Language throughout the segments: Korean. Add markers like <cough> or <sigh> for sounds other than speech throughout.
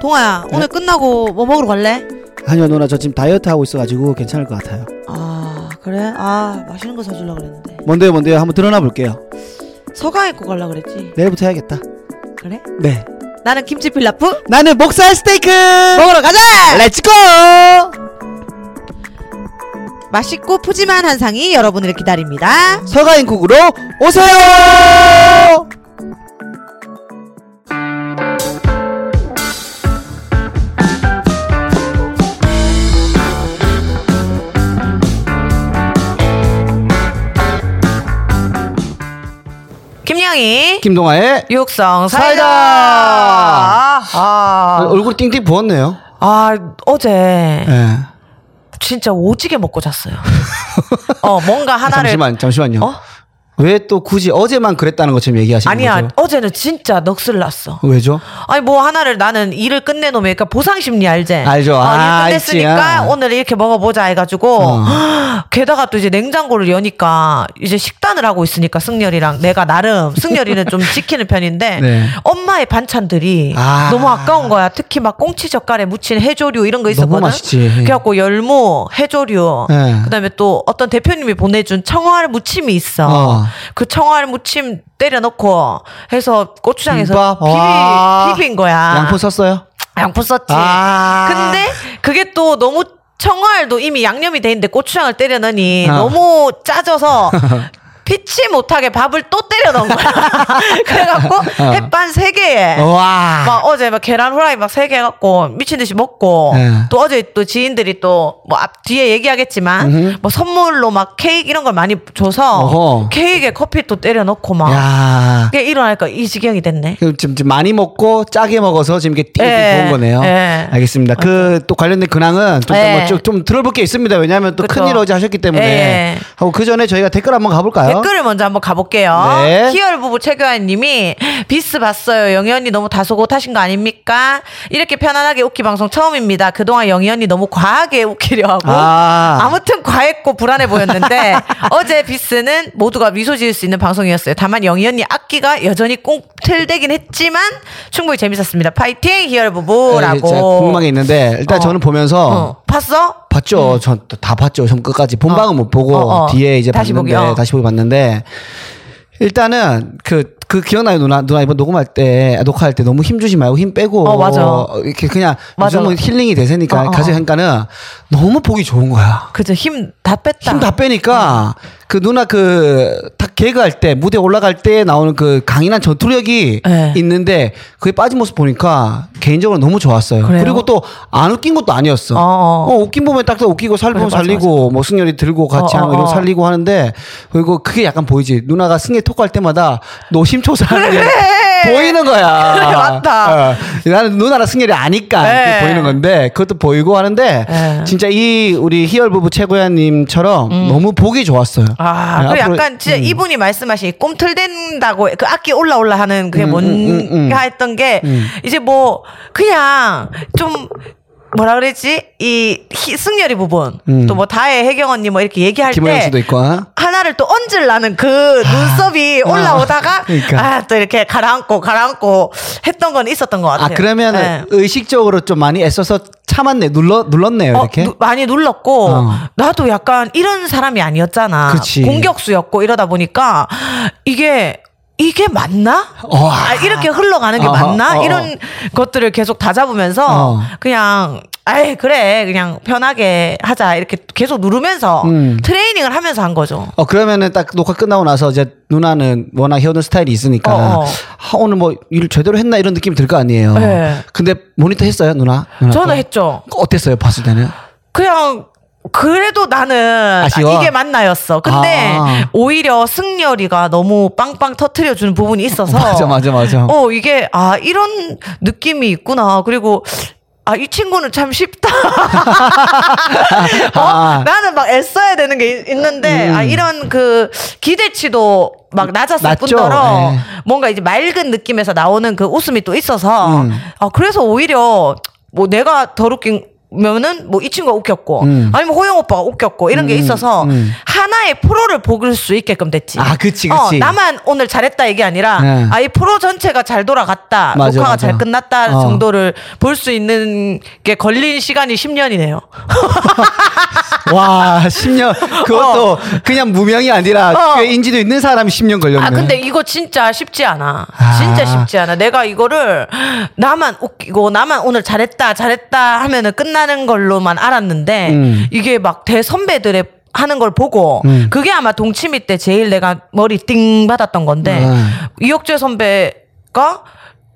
동아야 오늘 끝나고 뭐 먹으러 갈래? 아니요 누나 저 지금 다이어트 하고 있어가지고 괜찮을 것 같아요. 아 그래? 아 맛있는 거 사주려고 그랬는데 뭔데요 뭔데요 한번 들어나 볼게요. 서가앤쿡 갈라 그랬지 내일부터 해야겠다. 그래? 네. 나는 김치 필라프 나는 목살 스테이크. 먹으러 가자! Let's go. 맛있고 푸짐한 한상이 여러분을 기다립니다 서가앤쿡으로 오세요. 김영희 김동아의 육성 사이다. 아, 아, 얼굴 띵띵 부었네요. 아 어제 예. 진짜 오지게 먹고 잤어요 <laughs> 어 뭔가 하나를 잠시만 잠시만요. 어? 왜 또 굳이 어제만 그랬다는 것처럼 얘기하시는 아니야 거죠? 어제는 진짜 넋을 났어 왜죠? 아니 뭐 하나를 나는 일을 끝내놓으면 그러니까 보상 심리 알지? 알죠. 어, 아, 일 끝냈으니까 알지. 아. 오늘 이렇게 먹어보자 해가지고 어. <gasps> 게다가 또 이제 냉장고를 여니까 이제 식단을 하고 있으니까 승열이랑 내가 나름 승열이는 좀 지키는 편인데 <laughs> 네. 엄마의 반찬들이 아. 너무 아까운 거야. 특히 막 꽁치 젓갈에 묻힌 해조류 이런 거 있었거든. 너무 맛있지. 그래갖고 열무, 해조류, 네. 그다음에 또 어떤 대표님이 보내준 청어알 무침이 있어. 어. 그 청어알 무침 때려 넣고 해서 고추장에서. 비비, 비빈 거야. 양푼 썼어요? 양푼 썼지. 아. 근데 그게 또 너무 청어알도 이미 양념이 돼 있는데 고추장을 때려 넣으니 어. 너무 짜져서 <laughs> 피치 못하게 밥을 또 때려 넣은 거야. <laughs> 그래갖고 햇반 세 개에 어. 와. 막 어제 막 계란 후라이 막 세개 해갖고 미친 듯이 먹고 네. 또 어제 또 지인들이 또 뭐 앞 뒤에 얘기하겠지만 뭐 선물로 막 케이크 이런 걸 많이 줘서 어허. 케이크에 커피 또 때려 넣고 막 야. 그게 일어나니까 이 지경이 됐네. 지금 지금 많이 먹고 짜게 먹어서 지금 이렇게 띵띵 예. 부은 거네요. 예. 알겠습니다. 그 또 관련된 근황은 좀, 예. 좀, 좀 들어볼 게 있습니다. 왜냐하면 또. 큰일 어제 하셨기 때문에. 예. 하고 그 전에 저희가 댓글 한번 가볼까요? 댓글을 먼저 한번 가볼게요. 네. 희열 부부 최교환 님이 비스 봤어요. 영희 언니 너무 다소곳 하신 거 아닙니까? 이렇게 편안하게 웃기 방송 처음입니다. 그동안 영희 언니 너무 과하게 웃기려 하고 아. 아무튼 과했고 불안해 보였는데 <laughs> 어제 비스는 모두가 미소 지을 수 있는 방송이었어요. 다만 영희 언니 악기가 여전히 꽁틀대긴 했지만 충분히 재밌었습니다. 파이팅 희열 예, 부부라고. 제가 궁금한 게 있는데 일단 어. 저는 보면서 어, 봤어? 봤죠. 전다 봤죠. 처음 끝까지 본방은 어. 못 보고 어, 어. 뒤에 이제 다시 봤는데 보기, 어. 다시 보기 봤는데 일단은 그 그 기억나요 누나 누나 이번 녹음할 때 아, 녹화할 때 너무 힘 주지 말고 힘 빼고 어, 맞아. 이렇게 그냥 맞아. 요즘은 힐링이 대세니까 어, 어. 가서 하니까는 너무 보기 좋은 거야. 그죠 힘 다 뺐다. 힘 다 빼니까 그 누나 그딱 개그할 때 무대 올라갈 때 나오는 그 강인한 전투력이 네. 있는데 그게 빠진 모습 보니까 개인적으로 너무 좋았어요. 그래요? 그리고 또 안 웃긴 것도 아니었어. 어, 어. 어, 웃긴 부분에 딱 웃기고 살리면 그래, 맞아, 살리고 뭐 승열이 들고 같이 어, 거 어, 이런 거 어. 살리고 하는데 그리고 그게 약간 보이지. 누나가 승리 토크할 때마다 노심초사하는 게 보이는 거야. 그래, 맞다. 어. 나는 누나랑 승열이 아니까 네. 보이는 건데 그것도 보이고 하는데 네. 진짜 이 우리 희열 부부 최고야님처럼 너무 보기 좋았어요. 아, 네, 그 약간 진짜 음. 이분이 말씀하신 꼼틀댄다고 그 악기 올라 올라 하는 그게 음, 뭔가 음, 음, 음. 했던 게 음. 이제 뭐 그냥 좀 뭐라 그랬지 이 희- 승열이 부분 음. 또뭐 다혜 혜경 언니 뭐 이렇게 얘기할 때. 어? 하나를 또 얹으려는 그 눈썹이 아, 올라오다가 <laughs> 그러니까. 아또 이렇게 가라앉고 가라앉고 했던 건 있었던 것 같아요. 아 그러면 네. 은 의식적으로 좀 많이 애써서 참았네 눌러 눌렀네요 어, 이렇게. 누- 많이 눌렀고 어. 나도 약간 이런 사람이 아니었잖아. 그치. 공격수였고 이러다 보니까 이게 이게 맞나? 어. 아, 이렇게 흘러가는 게 어, 맞나? 어, 어. 이런 것들을 계속 다 잡으면서 어. 그냥 아이 그래 그냥 편하게 하자 이렇게 계속 누르면서 음. 트레이닝을 하면서 한 거죠. 어 그러면은 딱 녹화 끝나고 나서 이제 누나는 워낙 해오는 스타일이 있으니까. 아, 오늘 뭐 일 제대로 했나 이런 느낌이 들 거 아니에요. 네. 근데 모니터 했어요 누나? 누나 저는 거? 했죠. 어땠어요 봤을 때는? 그냥 그래도 나는 아쉬워? 이게 맞나였어. 근데 아. 오히려 승열이가 너무 빵빵 터트려 주는 부분이 있어서 맞아 맞아 맞아. 어 이게 아 이런 느낌이 있구나. 그리고 아 이 친구는 참 쉽다. <laughs> 어? 아. 나는 막 애써야 되는 게 있- 있는데 음. 아 이런 그 기대치도 막 낮았을 낮죠. 뿐더러 네. 뭔가 이제 맑은 느낌에서 나오는 그 웃음이 또 있어서 음. 아 그래서 오히려 뭐 내가 더 웃긴 면은 뭐 이 친구가 웃겼고 음. 아니면 호영 오빠가 웃겼고 이런 게 있어서 음. 하나의 프로를 볼수 있게끔 됐지. 아, 그치, 어, 그치. 나만 오늘 잘했다 이게 아니라 네. 아이 프로 전체가 잘 돌아갔다 맞아, 녹화가 맞아. 잘 끝났다 어. 정도를 볼 수 있는 게 걸린 시간이 10년이네요. <laughs> 와, 10년. 그것도 그냥 무명이 아니라 어. 꽤 인지도 있는 사람이 10년 걸렸네. 아 근데 이거 진짜 쉽지 않아. 아. 진짜 쉽지 않아. 내가 이거를 나만 웃기고 나만 오늘 잘했다 잘했다 하면은 끝나 는 걸로만 알았는데 음. 이게 막 대선배들의 하는 걸 보고 음. 그게 아마 동치미 때 제일 내가 머리 띵 받았던 건데 음. 이혁재 선배가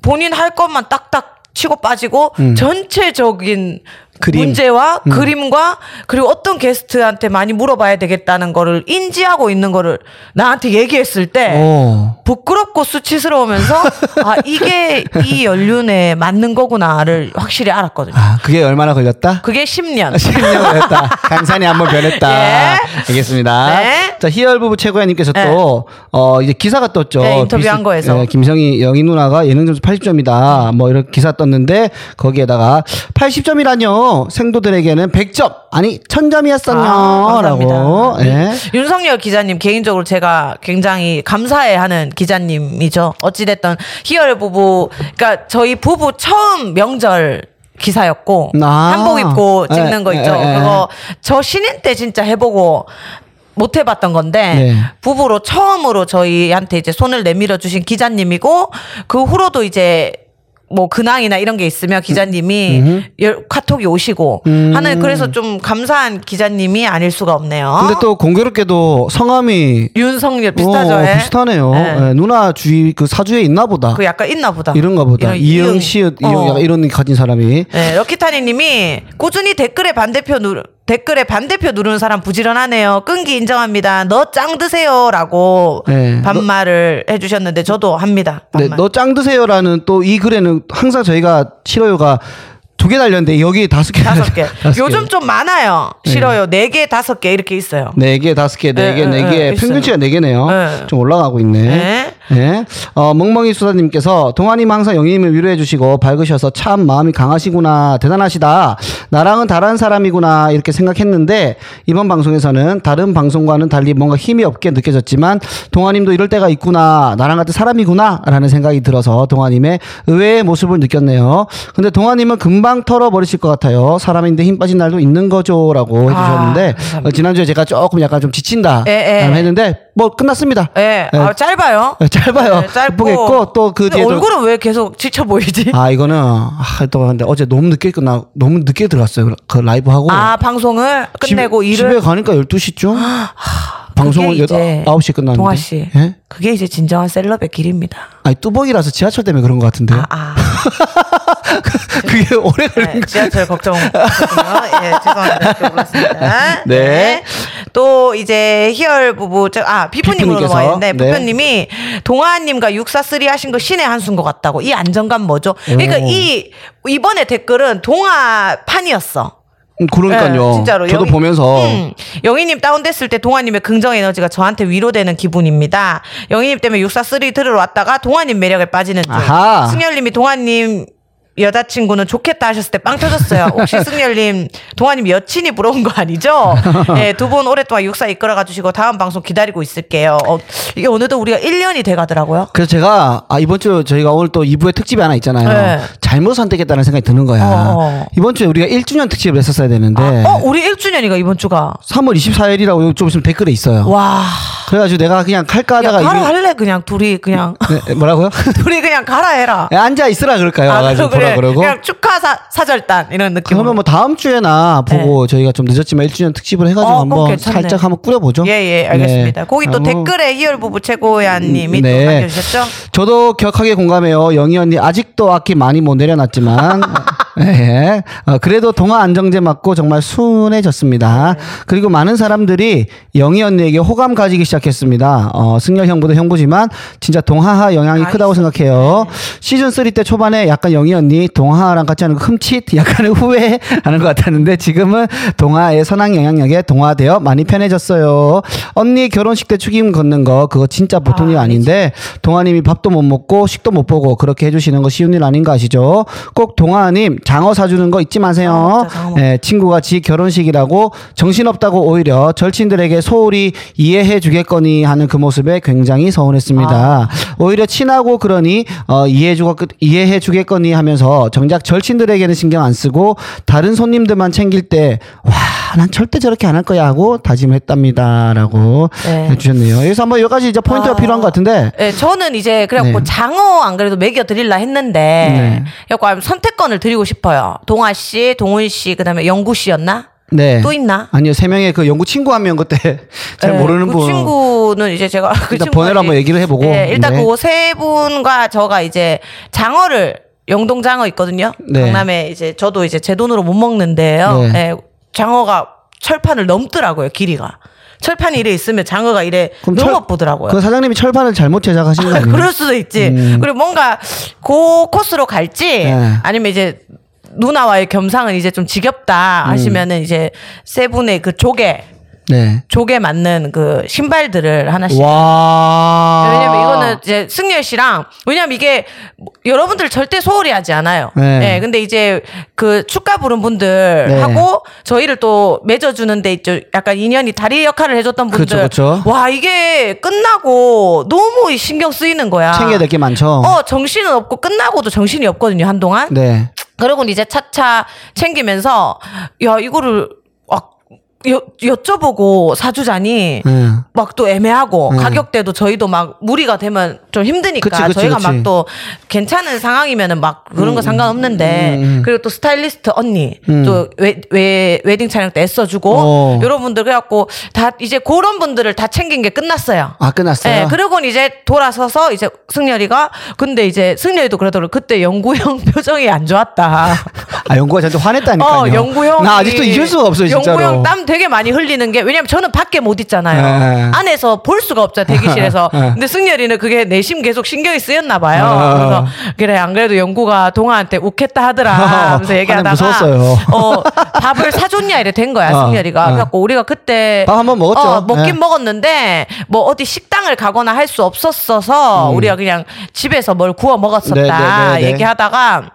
본인 할 것만 딱딱 치고 빠지고 음. 전체적인 그림. 음. 문제와 그림과 그리고 어떤 게스트한테 많이 물어봐야 되겠다는 거를 인지하고 있는 거를 나한테 얘기했을 때 오. 부끄럽고 수치스러우면서 <laughs> 아 이게 이 연륜에 맞는 거구나를 확실히 알았거든요. 아, 그게 얼마나 걸렸다? 그게 10년. 10년 걸렸다. 강산이 한번 변했다. 예. 알겠습니다. 네. 자, 희열 부부 최고야님께서 또, 어, 이제 기사가 떴죠. 네, 인터뷰한 거에서. 예, 김성희 영희 누나가 예능 점수 80점이다. 뭐 이런 기사 떴는데 거기에다가 80점이라뇨. 생도들에게는 100점. 아니, 1000점이었었요. 아, 라고. 감사합니다. 예. 윤석열 기자님 개인적으로 제가 굉장히 감사해하는 기자님이죠. 어찌 됐든 희열 부부, 그러니까 저희 부부 처음 명절 기사였고 아. 한복 입고 찍는 예, 거 있죠. 예, 예. 그거 저 신인 때 진짜 해보고. 못 해봤던 건데 네. 부부로 처음으로 저희한테 이제 손을 내밀어 주신 기자님이고 그 후로도 이제 뭐 근황이나 이런 게 있으면 기자님이 열- 카톡이 오시고 음. 하는 그래서 좀 감사한 기자님이 아닐 수가 없네요. 근데 또 공교롭게도 성함이 윤석열 비슷하죠. 어, 예? 비슷하네요. 예. 예, 누나 주위 그 사주에 있나 보다. 그 약간 있나 보다. 이런가 보다. 이응. 시읒 어. 이응 약간 이런 가진 사람이. 네, 럭키타니님이 꾸준히 댓글에 반대표 누르 댓글에 반대표 누르는 사람 부지런하네요. 끈기 인정합니다. 너 짱 드세요라고 네. 반말을 해주셨는데 저도 합니다. 네. 너 짱 드세요라는 또 이 글에는 항상 저희가 싫어요가 두 개 달렸는데 여기 다섯 개. <laughs> 다섯 개. 요즘 좀 많아요. 싫어요. 네 개, 다섯 개 이렇게 있어요. 네 개, 다섯 개, 네 네, 개, 개. 네, 평균치가 네 개네요. 네. 좀 올라가고 있네. 네. 네. 어, 멍멍이 수사님께서 동아님 항상 영희님을 위로해 주시고 밝으셔서 참 마음이 강하시구나. 대단하시다. 나랑은 다른 사람이구나. 이렇게 생각했는데 이번 방송에서는 다른 방송과는 달리 뭔가 힘이 없게 느껴졌지만 동아님도 이럴 때가 있구나. 나랑 같은 사람이구나. 라는 생각이 들어서 동아님의 의외의 모습을 느꼈네요. 근데 동아님은 금방 털어버리실 것 같아요. 사람인데 힘 빠진 날도 있는 거죠. 라고 아, 해주셨는데. 어, 지난주에 제가 조금 약간 좀 지친다. 예, 예. 했는데 뭐 끝났습니다. 예, 네. 아, 짧아요. 네, 짧아요. 네, 짧고. 예쁘겠고 또그 근데 뒤에도 얼굴은 왜 계속 지쳐 보이지? 아 이거는 아, 또 근데 어제 너무 늦게 끝나 너무 늦게 들어갔어요. 그 라이브 하고 아, 방송을 끝내고 집, 일을 집에 가니까 12 시쯤 방송을 그게 이제 9시 끝났는데. 동아 씨. 예? 그게 이제 진정한 셀럽의 길입니다. 아니 뚜벅이라서 지하철 때문에 그런 것 같은데요. 아, 아. <laughs> 그게 오래 걸린 네, 지하철 걱정. 예, 죄송합니다. 몰랐습니다. 네. 또 이제 희열 부부, 저- 아, 비프님으로 넘어가는데, 네. 비프님이 동아님과 육사three 하신 거 신의 한수인 것 같다고. 이 안정감 뭐죠? 그러니까 오. 이, 이번에 댓글은 동아 판이었어. 음, 그러니까요. 네, 진짜로. 저도 영희- 보면서 음, 영희님 다운됐을 때 동아님의 긍정 에너지가 저한테 위로되는 기분입니다. 영희님 때문에 육사 three 들으러 왔다가 동아님 매력에 빠지는 중. 아하. 승열님이 동아님 여자친구는 좋겠다 하셨을 때 빵 터졌어요. 혹시 <laughs> 승열님 동아님 여친이 부러운 거 아니죠? 네, 두 분 오랫동안 육사 이끌어가 주시고 다음 방송 기다리고 있을게요. 어, 이게 어느덧 우리가 1년이 돼 가더라고요. 그래서 제가 아 이번 주 저희가 오늘 또 2부에 특집이 하나 있잖아요. 네. 잘못 선택했다는 생각이 드는 거야. 어. 이번 주에 우리가 1주년 특집을 했었어야 되는데 어, 우리 1주년이가 이번 주가. 3월 24일이라고 좀 있으면 댓글에 있어요. 와. 그래가지고 내가 그냥 칼까 야, 하다가 가라 이미- 할래 그냥 둘이 그냥 네, 뭐라고요? <laughs> 둘이 그냥 가라 해라. 야, 앉아 있으라 그럴까요? 와가지고 그래. 보라 그러고. 그냥 축하 사, 사절단 이런 느낌. 그러면 뭐 다음 주에나 보고 저희가 좀 늦었지만 1주년 특집을 해가지고 네. 어, 한번 괜찮네. 살짝 한번 꾸려보죠. 예예 알겠습니다. 네. 거기 또 아, 뭐 댓글에 희열 부부 최고야님이 네. 또 남겨주셨죠. 저도 격하게 공감해요. 영희 언니 아직도 악기 많이 못 내려놨지만 <laughs> 예. 어, 그래도 동화 안정제 맞고 정말 순해졌습니다. 그리고 많은 사람들이 영희 언니에게 호감 가지기 시작했습니다. 어, 승열 형보다 형부지만 진짜 동하하 영향이 아, 크다고 생각해요. 시즌 3 때 초반에 약간 영희 언니 동하랑 같이 하는 거 흠칫 약간의 <laughs> 후회하는 것 같았는데 지금은 동화의 선한 영향력에 동화되어 많이 편해졌어요. 언니 결혼식 때 축임 걷는 거 그거 진짜 보통 일 아, 아닌데 동아님이 밥도 못 먹고 식도 못 보고 그렇게 해주시는 거 쉬운 일 아닌 거 아시죠? 꼭 동아님 장어 사주는 거 잊지 마세요. 먹- 예, 친구가 지 결혼식이라고 정신없다고 오히려 절친들에게 소홀히 이해해 주겠거니 하는 그 모습에 굉장히 서운했습니다. 아. 오히려 친하고 그러니 어, 이해해 주고 이해해 주겠거니 하면서 정작 절친들에게는 신경 안 쓰고 다른 손님들만 챙길 때 와, 난 절대 저렇게 안 할 거야 하고 다짐했답니다라고 네. 해주셨네요. 여기서 한번 여기까지 이제 포인트가 아. 필요한 것 같은데 네, 저는 이제 그래갖고 네. 장어 안 그래도 먹여 드릴라 했는데 네. 그래갖고 선택권을 드리고 싶어요. 동아 씨, 동훈 씨, 그다음에 영구 씨였나? 네. 또 있나? 아니요 세 명의 그 연구 친구 한 명 그때 <laughs> 잘 네, 모르는 그 분 친구는 이제 제가 그 일단 번호를 한번 얘기를 해보고. 네, 일단 네. 그세 분과 저가 이제 장어를 영동 장어 있거든요. 네. 강남에 이제 저도 이제 제 돈으로 못 먹는데요. 네. 네, 장어가 철판을 넘더라고요 길이가. 철판이 이래 있으면 장어가 이래 넘어 보더라고요. 그 사장님이 철판을 잘못 제작하신 거 <laughs> 아니에요? 그럴 수도 있지. 음. 그리고 뭔가 그 코스로 갈지 네. 아니면 이제 누나와의 겸상은 이제 좀 지겹다 음. 하시면은 이제 세 분의 그 조개 네. 조개 맞는 그 신발들을 하나씩 와. 왜냐면 이거는 이제 승열 씨랑 왜냐면 이게 뭐 여러분들 절대 소홀히 하지 않아요. 네. 네. 근데 이제 그 축가 부른 분들 네. 하고 저희를 또 맺어주는데 있죠. 약간 인연이 다리 역할을 해줬던 분들. 그쵸. 와 이게 끝나고 너무 신경 쓰이는 거야. 챙겨야 될 게 많죠. 어 정신은 없고 끝나고도 정신이 없거든요 한동안. 네. 그러고 이제 차차 챙기면서 야 이거를 막 여, 여쭤보고 사주자니 네. 막또 애매하고 가격대도 저희도 막 무리가 되면 좀 힘드니까 그치, 그치, 저희가. 막 또 괜찮은 상황이면은 막 그런 거 상관없는데 음, 그리고 또 스타일리스트 언니 또 웨, 웨, 웨딩 촬영 때 애써주고 어. 여러분들 그래갖고 다 이제 그런 분들을 다 챙긴 게 끝났어요. 아 끝났어요. 네, 그러고는 이제 돌아서서 이제 승열이가 근데 이제 승열이도 그러더라고 그때 영구 형 <laughs> 표정이 안 좋았다. 아 연구가 저한테 화냈다니까요. 어, 영구 형. 나 아직도 잊을 수가 없어요 진짜로. 영구 형 땀 되게 많이 흘리는 게 왜냐면 저는 밖에 못 있잖아요. 네. 안에서 볼 수가 없죠 대기실에서. <laughs> 네. 근데 승열이는 그게 내심 계속 신경이 쓰였나 봐요. 어. 그래서 그래 안 그래도 영구가 동아한테 욱했다 하더라 하면서 <laughs> 얘기하다가 무서웠어요. 어, 밥을 사줬냐 이래 된 거야 어, 승열이가. 어. 그래갖고 우리가 그때 밥 한번 먹었죠. 어, 먹긴 네. 먹었는데 뭐 어디 식당을 가거나 할 수 없었어서 우리가 그냥 집에서 뭘 구워 먹었었다 음. 네, 네, 네, 네. 얘기하다가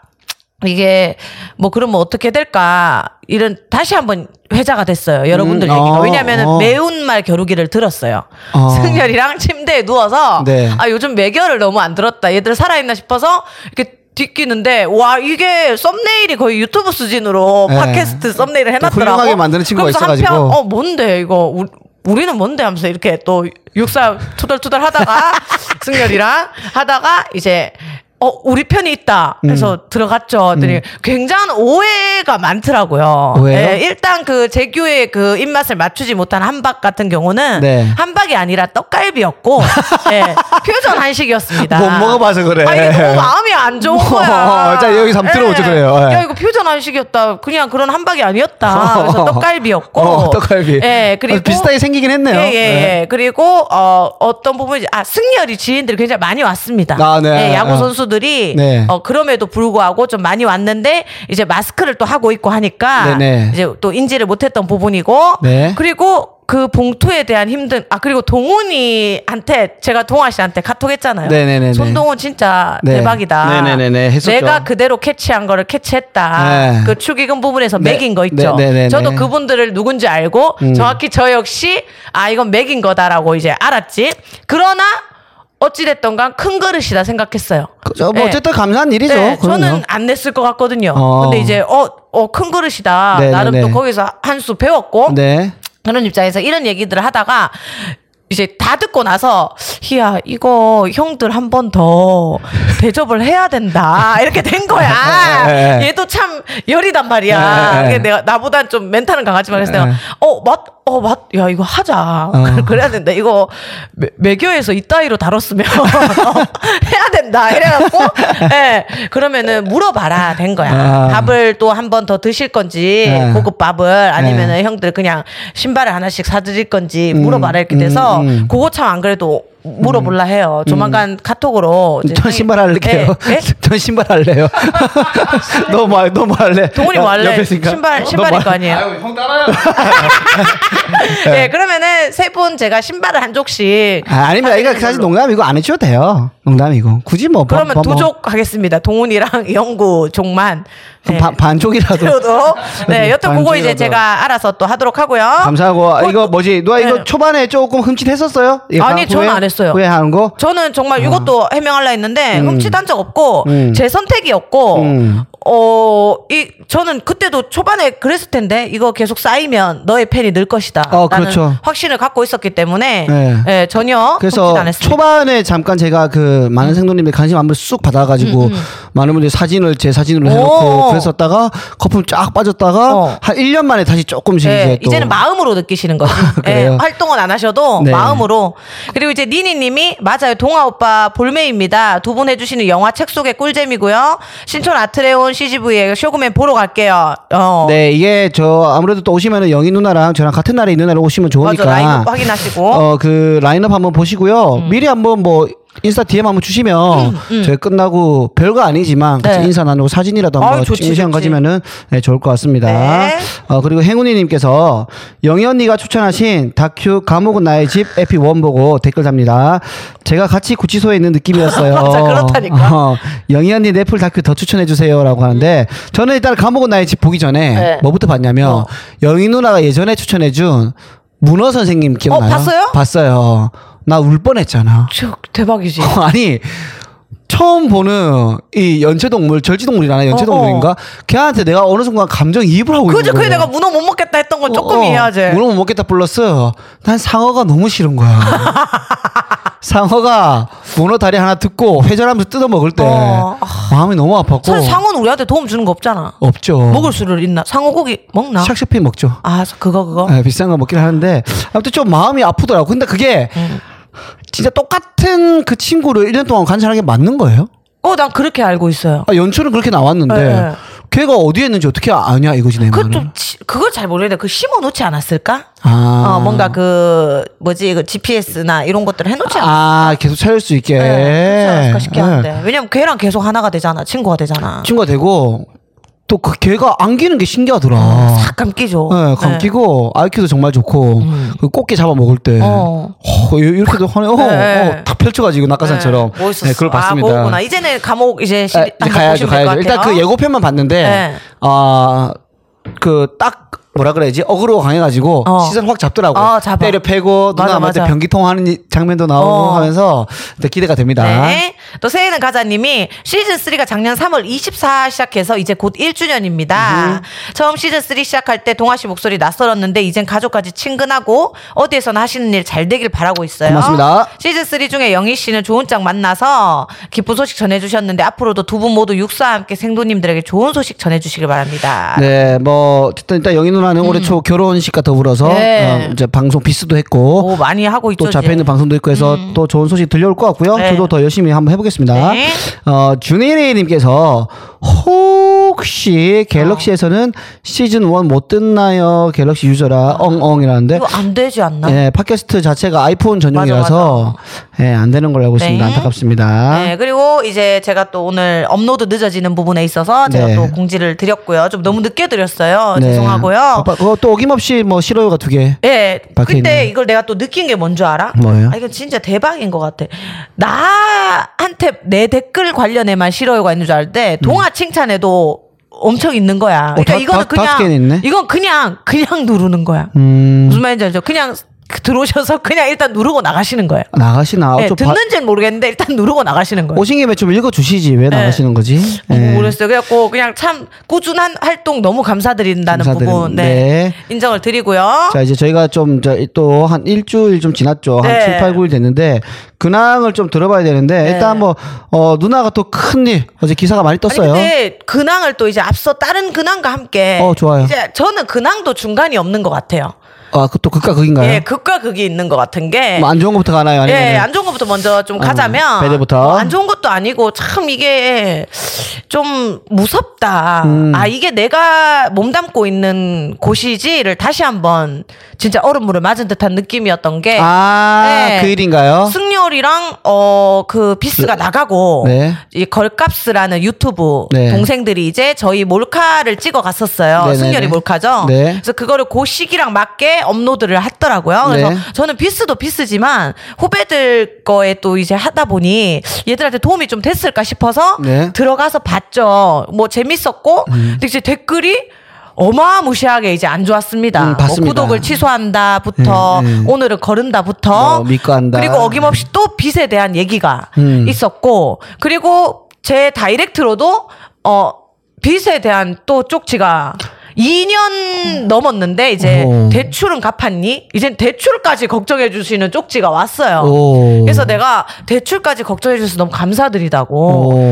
이게 뭐 그러면 어떻게 될까 이런 다시 한번 회자가 됐어요 여러분들 음, 얘기가 어, 왜냐하면 어. 매운말 겨루기를 들었어요 어. 승열이랑 <laughs> 침대에 누워서 네. 아 요즘 매겨를 너무 안 들었다 얘들 살아있나 싶어서 이렇게 뒤끼는데 와 이게 썸네일이 거의 유튜브 수준으로 네. 팟캐스트 썸네일을 해놨더라고 훌륭하게 만드는 친구가 있어가지고. 한편 어 뭔데 이거 우, 우리는 뭔데 하면서 이렇게 또 육사 투덜투덜 하다가 <laughs> 승열이랑 하다가 이제 어 우리 편이 있다 해서 음. 들어갔죠. 그랬더니 굉장한 오해가 많더라고요. 예, 일단 그 제규의 그 입맛을 맞추지 못한 한박 같은 경우는 네. 한박이 아니라 떡갈비였고 <laughs> 예, 퓨전 한식이었습니다. 못 먹어봐서 그래. 아, 이게 너무 마음이 안 좋은 거야. <laughs> 자, 여기서 한번 들어보죠, 그래요. 예. 야 이거 퓨전 한식이었다. 그냥 그런 한박이 아니었다. 그래서 <laughs> 떡갈비였고. 어, 떡갈비. 예, 그리고 어, 비슷하게 생기긴 했네요. 예, 예, 예. 그리고 어 어떤 부분이 아 승열이 지인들이 굉장히 많이 왔습니다. 아, 네. 예, 야구 어. 선수들이 네. 어 그럼에도 불구하고 좀 많이 왔는데 이제 마스크를 또 하고 있고 하니까 네네. 이제 또 인지를 못했던 부분이고 네. 그리고 그 봉투에 대한 힘든 아 그리고 동훈이한테 제가 동아 씨한테 카톡했잖아요. 네네네네. 손동훈 진짜 네. 대박이다. 네네네네. 했었죠. 내가 그대로 캐치한 거를 캐치했다. 네. 그 축의금 부분에서 네. 매긴 거 있죠. 네, 네, 네, 저도 네. 그분들을 누군지 알고 음. 정확히 저 역시 아 이건 매긴 거다라고 이제 알았지. 그러나 어찌됐던 간 큰 그릇이다 생각했어요. 그죠. 뭐 네. 어쨌든 감사한 일이죠. 네. 저는 안 냈을 것 같거든요. 어. 근데 이제 어, 어, 큰 그릇이다. 네, 나름 네, 또 네. 거기서 한 수 배웠고 네. 그런 입장에서 이런 얘기들을 하다가 이제 다 듣고 나서 희야 이거 형들 한 번 더 <laughs> 대접을 해야 된다 이렇게 된 거야. 네. 얘도 참 열이단 말이야. 내가 나보단 좀 멘탈은 강하지만 그래서 네. 내가 어맞 어 맞 야 이거 하자. <laughs> 그래야 된다. 이거 매, 매교에서 이따위로 다뤘으면 <laughs> 해야 된다. 이래갖고 예 그러면은 물어봐라 된 거야. 아. 밥을 또 한 번 더 드실 건지 네. 고급 밥을 아니면은 형들 그냥 신발을 하나씩 사드릴 건지 음, 물어봐라 이렇게 돼서 음, 음. 그거 참 안 그래도 물어볼라 해요. 조만간 카톡으로. 이제 전 신발 할게요. 예? 예? 전 신발 할래요. <laughs> <laughs> 너무 말 너무 할래. 동훈이 뭐 할래? 신발 너 신발일 뭐거 아니에요. 아유, 형 따라요. <laughs> 예, 그러면은 세 분 제가 신발을 한 족씩. 아, 아닙니다. 이거 사실. 농담이고 안 해줘도 돼요. 농담이고. 굳이 뭐. 그러면 뭐, 두 뭐. 족 하겠습니다. 동훈이랑 영구 족만 네. 반, 반쪽이라도. 그래도 <laughs> 네, 여튼 그거. 이제 제가 알아서 또 하도록 하고요. 감사하고 아, 이거 뭐지? 누가 이거 네. 초반에 조금 흠칫했었어요? 예, 아니, 저는 안 했어요. 후회하는 거? 저는 정말 이것도 해명하려 했는데 흠칫한 적 없고 음. 제 선택이었고 음. 어, 이 저는 그때도 초반에 그랬을 텐데 이거 계속 쌓이면 너의 팬이 늘 것이다. 어, 그렇죠. 확신을 갖고 있었기 때문에 네. 예, 전혀 그래서. 초반에 잠깐 제가 그 많은 생도님의 관심 한번 쑥 받아가지고 많은 분들이 사진을 제 사진으로 해놓고 음, 오. 그랬었다가 거품 쫙 빠졌다가 어. 한 1년 만에 다시 조금씩 예, 이제 또 이제는 마음으로 느끼시는 거죠. <laughs> 예, 그래요? 활동은 안 하셔도 네. 마음으로. 그리고 이제 니니님이 맞아요. 동아 오빠 볼메입니다. 두 분 해주시는 영화 책 속의 꿀잼이고요. 신촌 아트레온 CGV에 쇼그맨 보러 갈게요. 어. 네 이게 저 아무래도 또 오시면은 영희 누나랑 저랑 같은 날에 이 누나를 오시면 좋으니까 맞아 라이브 확인하시고. 어 그 라인업 한번 보시고요 미리 한번 뭐 인스타 DM 한번 주시면 저희 끝나고 별거 아니지만 같이 음, 네. 인사 나누고 사진이라도 한번 아유, 좋지, 찍는 시간 좋지. 가지면은 네, 좋을 것 같습니다. 네. 어 그리고 행운이님께서 영희 언니가 추천하신 다큐 감옥은 나의 집 에피 원 보고 댓글 답니다. 제가 같이 구치소에 있는 느낌이었어요. <laughs> 맞아, 그렇다니까. 어, 영희 언니 넷플 다큐 더 추천해 주세요라고 하는데 저는 일단 감옥은 나의 집 보기 전에 네. 뭐부터 봤냐면 어. 영희 누나가 예전에 추천해준 문어 선생님 기억나요? 어, 봤어요? 봤어요. 나 울 뻔했잖아. 저, 대박이지. 아니 처음 보는 이 연체동물 절지동물이라나 연체동물인가 걔한테 내가 어느 순간 감정 이입을 하고 그죠? 있는 그게. 내가 문어 못 먹겠다 했던 건 조금 어, 이해하지. 문어 못 먹겠다 플러스 난 상어가 너무 싫은 거야. <laughs> 상어가 문어 다리 하나 듣고 회전하면서 뜯어 먹을 때 어. 마음이 너무 아팠고 사실 상어는 우리한테 도움 주는 거 없잖아. 없죠. 먹을 수를 있나? 상어 고기 먹나? 샥슈피 먹죠. 아, 그거 그거. 네, 비싼 거 먹긴 하는데 아무튼 좀 마음이 아프더라고. 근데 그게 음. 진짜 똑같은 그 친구를 1년 동안 관찰한 게 맞는 거예요? 어, 난 그렇게 알고 있어요. 아, 연출은 그렇게 나왔는데 네. 걔가 어디에 있는지 어떻게 아냐 이거지 내 말은. 그것도 치- 그걸 잘 모르겠는데 그 심어 놓지 않았을까? 아, 어, 뭔가 그 뭐지 그 GPS나 이런 것들을 해놓지 않았을까? 아 계속 찾을 수 있게. 네, 그렇지 않았을까 싶긴 네. 한데 왜냐면 걔랑 계속 하나가 되잖아 친구가 되잖아 친구가 되고 또 그 걔가 안기는 게 신기하더라. 싹 감기죠 네, 감기고 IQ도 정말 좋고 그 꽃게 잡아 먹을 때 음. 어. 어, 이렇게도 하네. 어, 네. 어, 딱 펼쳐가지고 낙하산처럼. 네, 멋있었어. 네, 그걸 봤습니다. 아, 그거구나. 이제는 감옥 이제 시, 아, 이제 가야죠, 가야죠. 일단. 그 예고편만 봤는데, 네. 아, 그 딱 뭐라 그래야지 어그로 강해가지고 어. 시선 확 잡더라고. 어, 잡아. 때려 패고 맞아, 누나한테 맞아. 변기 통 하는 이- 장면도 나오고 어. 하면서 기대가 됩니다. 네. 또 새해는 가자님이 시즌 3가 작년 3월 24 시작해서 이제 곧 1주년입니다. 처음 시즌 3 시작할 때 동아 씨 목소리 낯설었는데 이젠 가족까지 친근하고 어디에서나 하시는 일 잘 되길 바라고 있어요. 고맙습니다. 시즌 3 중에 영희 씨는 좋은 짝 만나서 기쁜 소식 전해주셨는데 앞으로도 두 분 모두 육사와 함께 생도님들에게 좋은 소식 전해주시길 바랍니다. 네, 뭐 일단 영희 누나 는 올해 초 결혼식과 더불어서 음. 네. 어, 이제 방송 비스도 했고 오 많이 하고 있죠. 또 잡혀 있는. 방송도 있고 해서 또 좋은 소식 들려올 것 같고요. 네. 저도 더 열심히 한번 해보겠습니다. 네. 어, 주니리님께서 혹시 갤럭시에서는 시즌 1 못 듣나요? 갤럭시 유저라 엉엉이라는데. 이거 안 되지 않나? 네, 팟캐스트 자체가 아이폰 전용이라서 예, 안 되는 걸로 알고 있습니다. 네. 안타깝습니다. 네, 그리고 이제 제가 또 오늘 업로드 늦어지는 부분에 있어서 제가 네. 또 공지를 드렸고요. 좀 너무 늦게 드렸어요. 네. 죄송하고요. 아빠, 그거 또 어김없이 뭐 싫어요가 두 개. 예, 그때 있네요. 이걸 내가 또 느낀 게 뭔 줄 알아? 뭐예요? 아, 이건 진짜 대박인 것 같아. 나한테 내 댓글 관련해만 싫어요가 있는 줄 알때 동화 칭찬에도 엄청 있는 거야. 그러니까 음. 다- 이거는 다- 그냥? 이건 그냥 그냥 누르는 거야. 음, 무슨 말인지 알죠? 그냥 들어오셔서 그냥 일단 누르고 나가시는 거예요. 나가시나? 네, 좀 봐- 듣는지는 모르겠는데 일단 누르고 나가시는 거예요. 오신 김에 좀 읽어주시지. 왜 나가시는 거지? 어, 예. 모르겠어요. 그래갖고 그냥 참 꾸준한 활동 너무 감사드린다는 감사드립니다. 부분 네. 네. 인정을 드리고요. 자, 이제 저희가 좀, 또 한 일주일 좀 지났죠. 한 네. 7, 8, 9일 됐는데, 근황을 좀 들어봐야 되는데, 네. 일단 뭐, 어, 누나가 또 큰 일, 어제 기사가 많이 떴어요. 근데 근황을 또 이제 앞서 다른 근황과 함께 어, 좋아요. 이제 저는 근황도 중간이 없는 것 같아요. 아, 그또 극과 극인가요? 예, 극과 극이 있는 것 같은 게. 뭐 안 좋은 것부터 가나요? 아니면? 예, 안 좋은 것부터 먼저 좀 가자면 배드부터. 어, 안 좋은 것도 아니고 참 이게 좀 무섭다. 음. 아 이게 내가 몸담고 있는 곳이지를 다시 한번 진짜 얼음물을 맞은 듯한 느낌이었던 게 아, 네. 그 일인가요? 승열이랑 어그 비스가 나가고 네. 이 걸값스라는 유튜브 네. 동생들이 이제 저희 몰카를 찍어 갔었어요. 네네네. 승열이 몰카죠. 네. 그래서 그거를 그 시기랑 맞게 업로드를 했더라고요. 그래서 네. 저는 비스도 비스지만 후배들 거에 또 이제 하다 보니 얘들한테 도움이 좀 됐을까 싶어서 네. 음. 들어가서 봤죠. 뭐 재밌었고 근데 이제 댓글이 어마무시하게 이제 안 좋았습니다. 음, 뭐. 구독을 취소한다부터 음, 음. 오늘은 거른다부터 뭐 믿고 한다. 그리고 어김없이 또 빚에 대한 얘기가 음. 있었고 그리고 제 다이렉트로도 어 빚에 대한 또 쪽지가 2년 넘었는데 이제 오. 대출은 갚았니? 이젠 대출까지 걱정해 주시는 쪽지가 왔어요. 오. 그래서 내가 대출까지 걱정해 주셔서 너무 감사드리다고.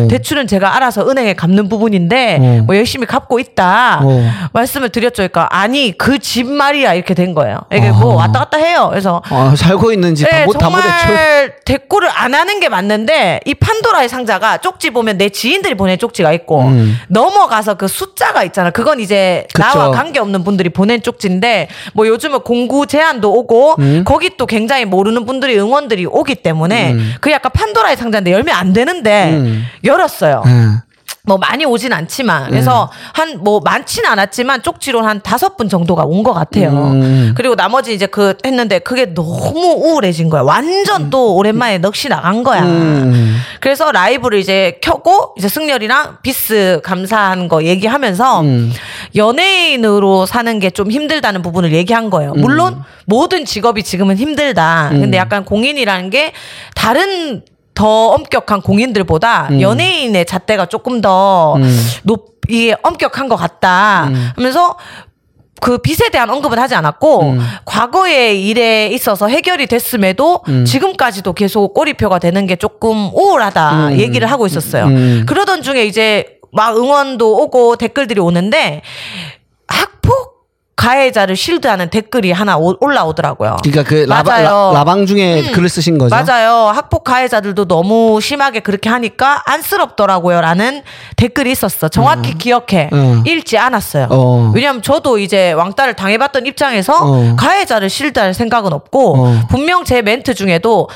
오. 대출은 제가 알아서 은행에 갚는 부분인데 오. 뭐 열심히 갚고 있다. 오. 말씀을 드렸죠. 그러니까 아니 그 집 말이야 이렇게 된 거예요. 이게 아. 뭐 왔다 갔다 해요. 그래서 아, 살고 있는 집 네. 정말 대꾸를 안 하는 게 맞는데 이 판도라의 상자가 쪽지 보면 내 지인들이 보낸 쪽지가 있고 음. 넘어가서 그 숫자가 있잖아. 그건 이제 그쵸. 나와 관계 없는 분들이 보낸 쪽지인데 뭐 요즘은 공구 제한도 오고 음. 거기 또 굉장히 모르는 분들이 응원들이 오기 때문에 그 약간 판도라의 상자인데 열면 안 되는데 음. 열었어요. 응. 뭐 많이 오진 않지만 그래서 한 뭐 많지는 않았지만 쪽지로 한 다섯 분 정도가 온 것 같아요. 음. 그리고 나머지 이제 그 했는데 그게 너무 우울해진 거야. 완전 또 오랜만에 넋이 나간 거야. 음. 그래서 라이브를 이제 켜고 이제 승열이랑 비스 감사한 거 얘기하면서 음. 연예인으로 사는 게 좀 힘들다는 부분을 얘기한 거예요. 물론 모든 직업이 지금은 힘들다. 근데 약간 공인이라는 게 다른 더 엄격한 공인들보다 연예인의 잣대가 조금 더 높, 이게 엄격한 것 같다. 하면서 그 빚에 대한 언급은 하지 않았고 과거의 일에 있어서 해결이 됐음에도 지금까지도 계속 꼬리표가 되는 게 조금 우울하다 얘기를 하고 있었어요. 음. 그러던 중에 이제 막 응원도 오고 댓글들이 오는데 학폭 가해자를 실드하는 댓글이 하나 오- 올라오더라고요. 그러니까 그 라바, 맞아요. 라, 방 중에 글을 쓰신 거죠? 맞아요. 학폭 가해자들도 너무 심하게 그렇게 하니까 안쓰럽더라고요. 라는 댓글이 있었어. 정확히 기억해. 음. 읽지 않았어요. 어. 왜냐하면 저도 이제 왕따를 당해봤던 입장에서 어. 가해자를 실드할 생각은 없고 어. 분명 제 멘트 중에도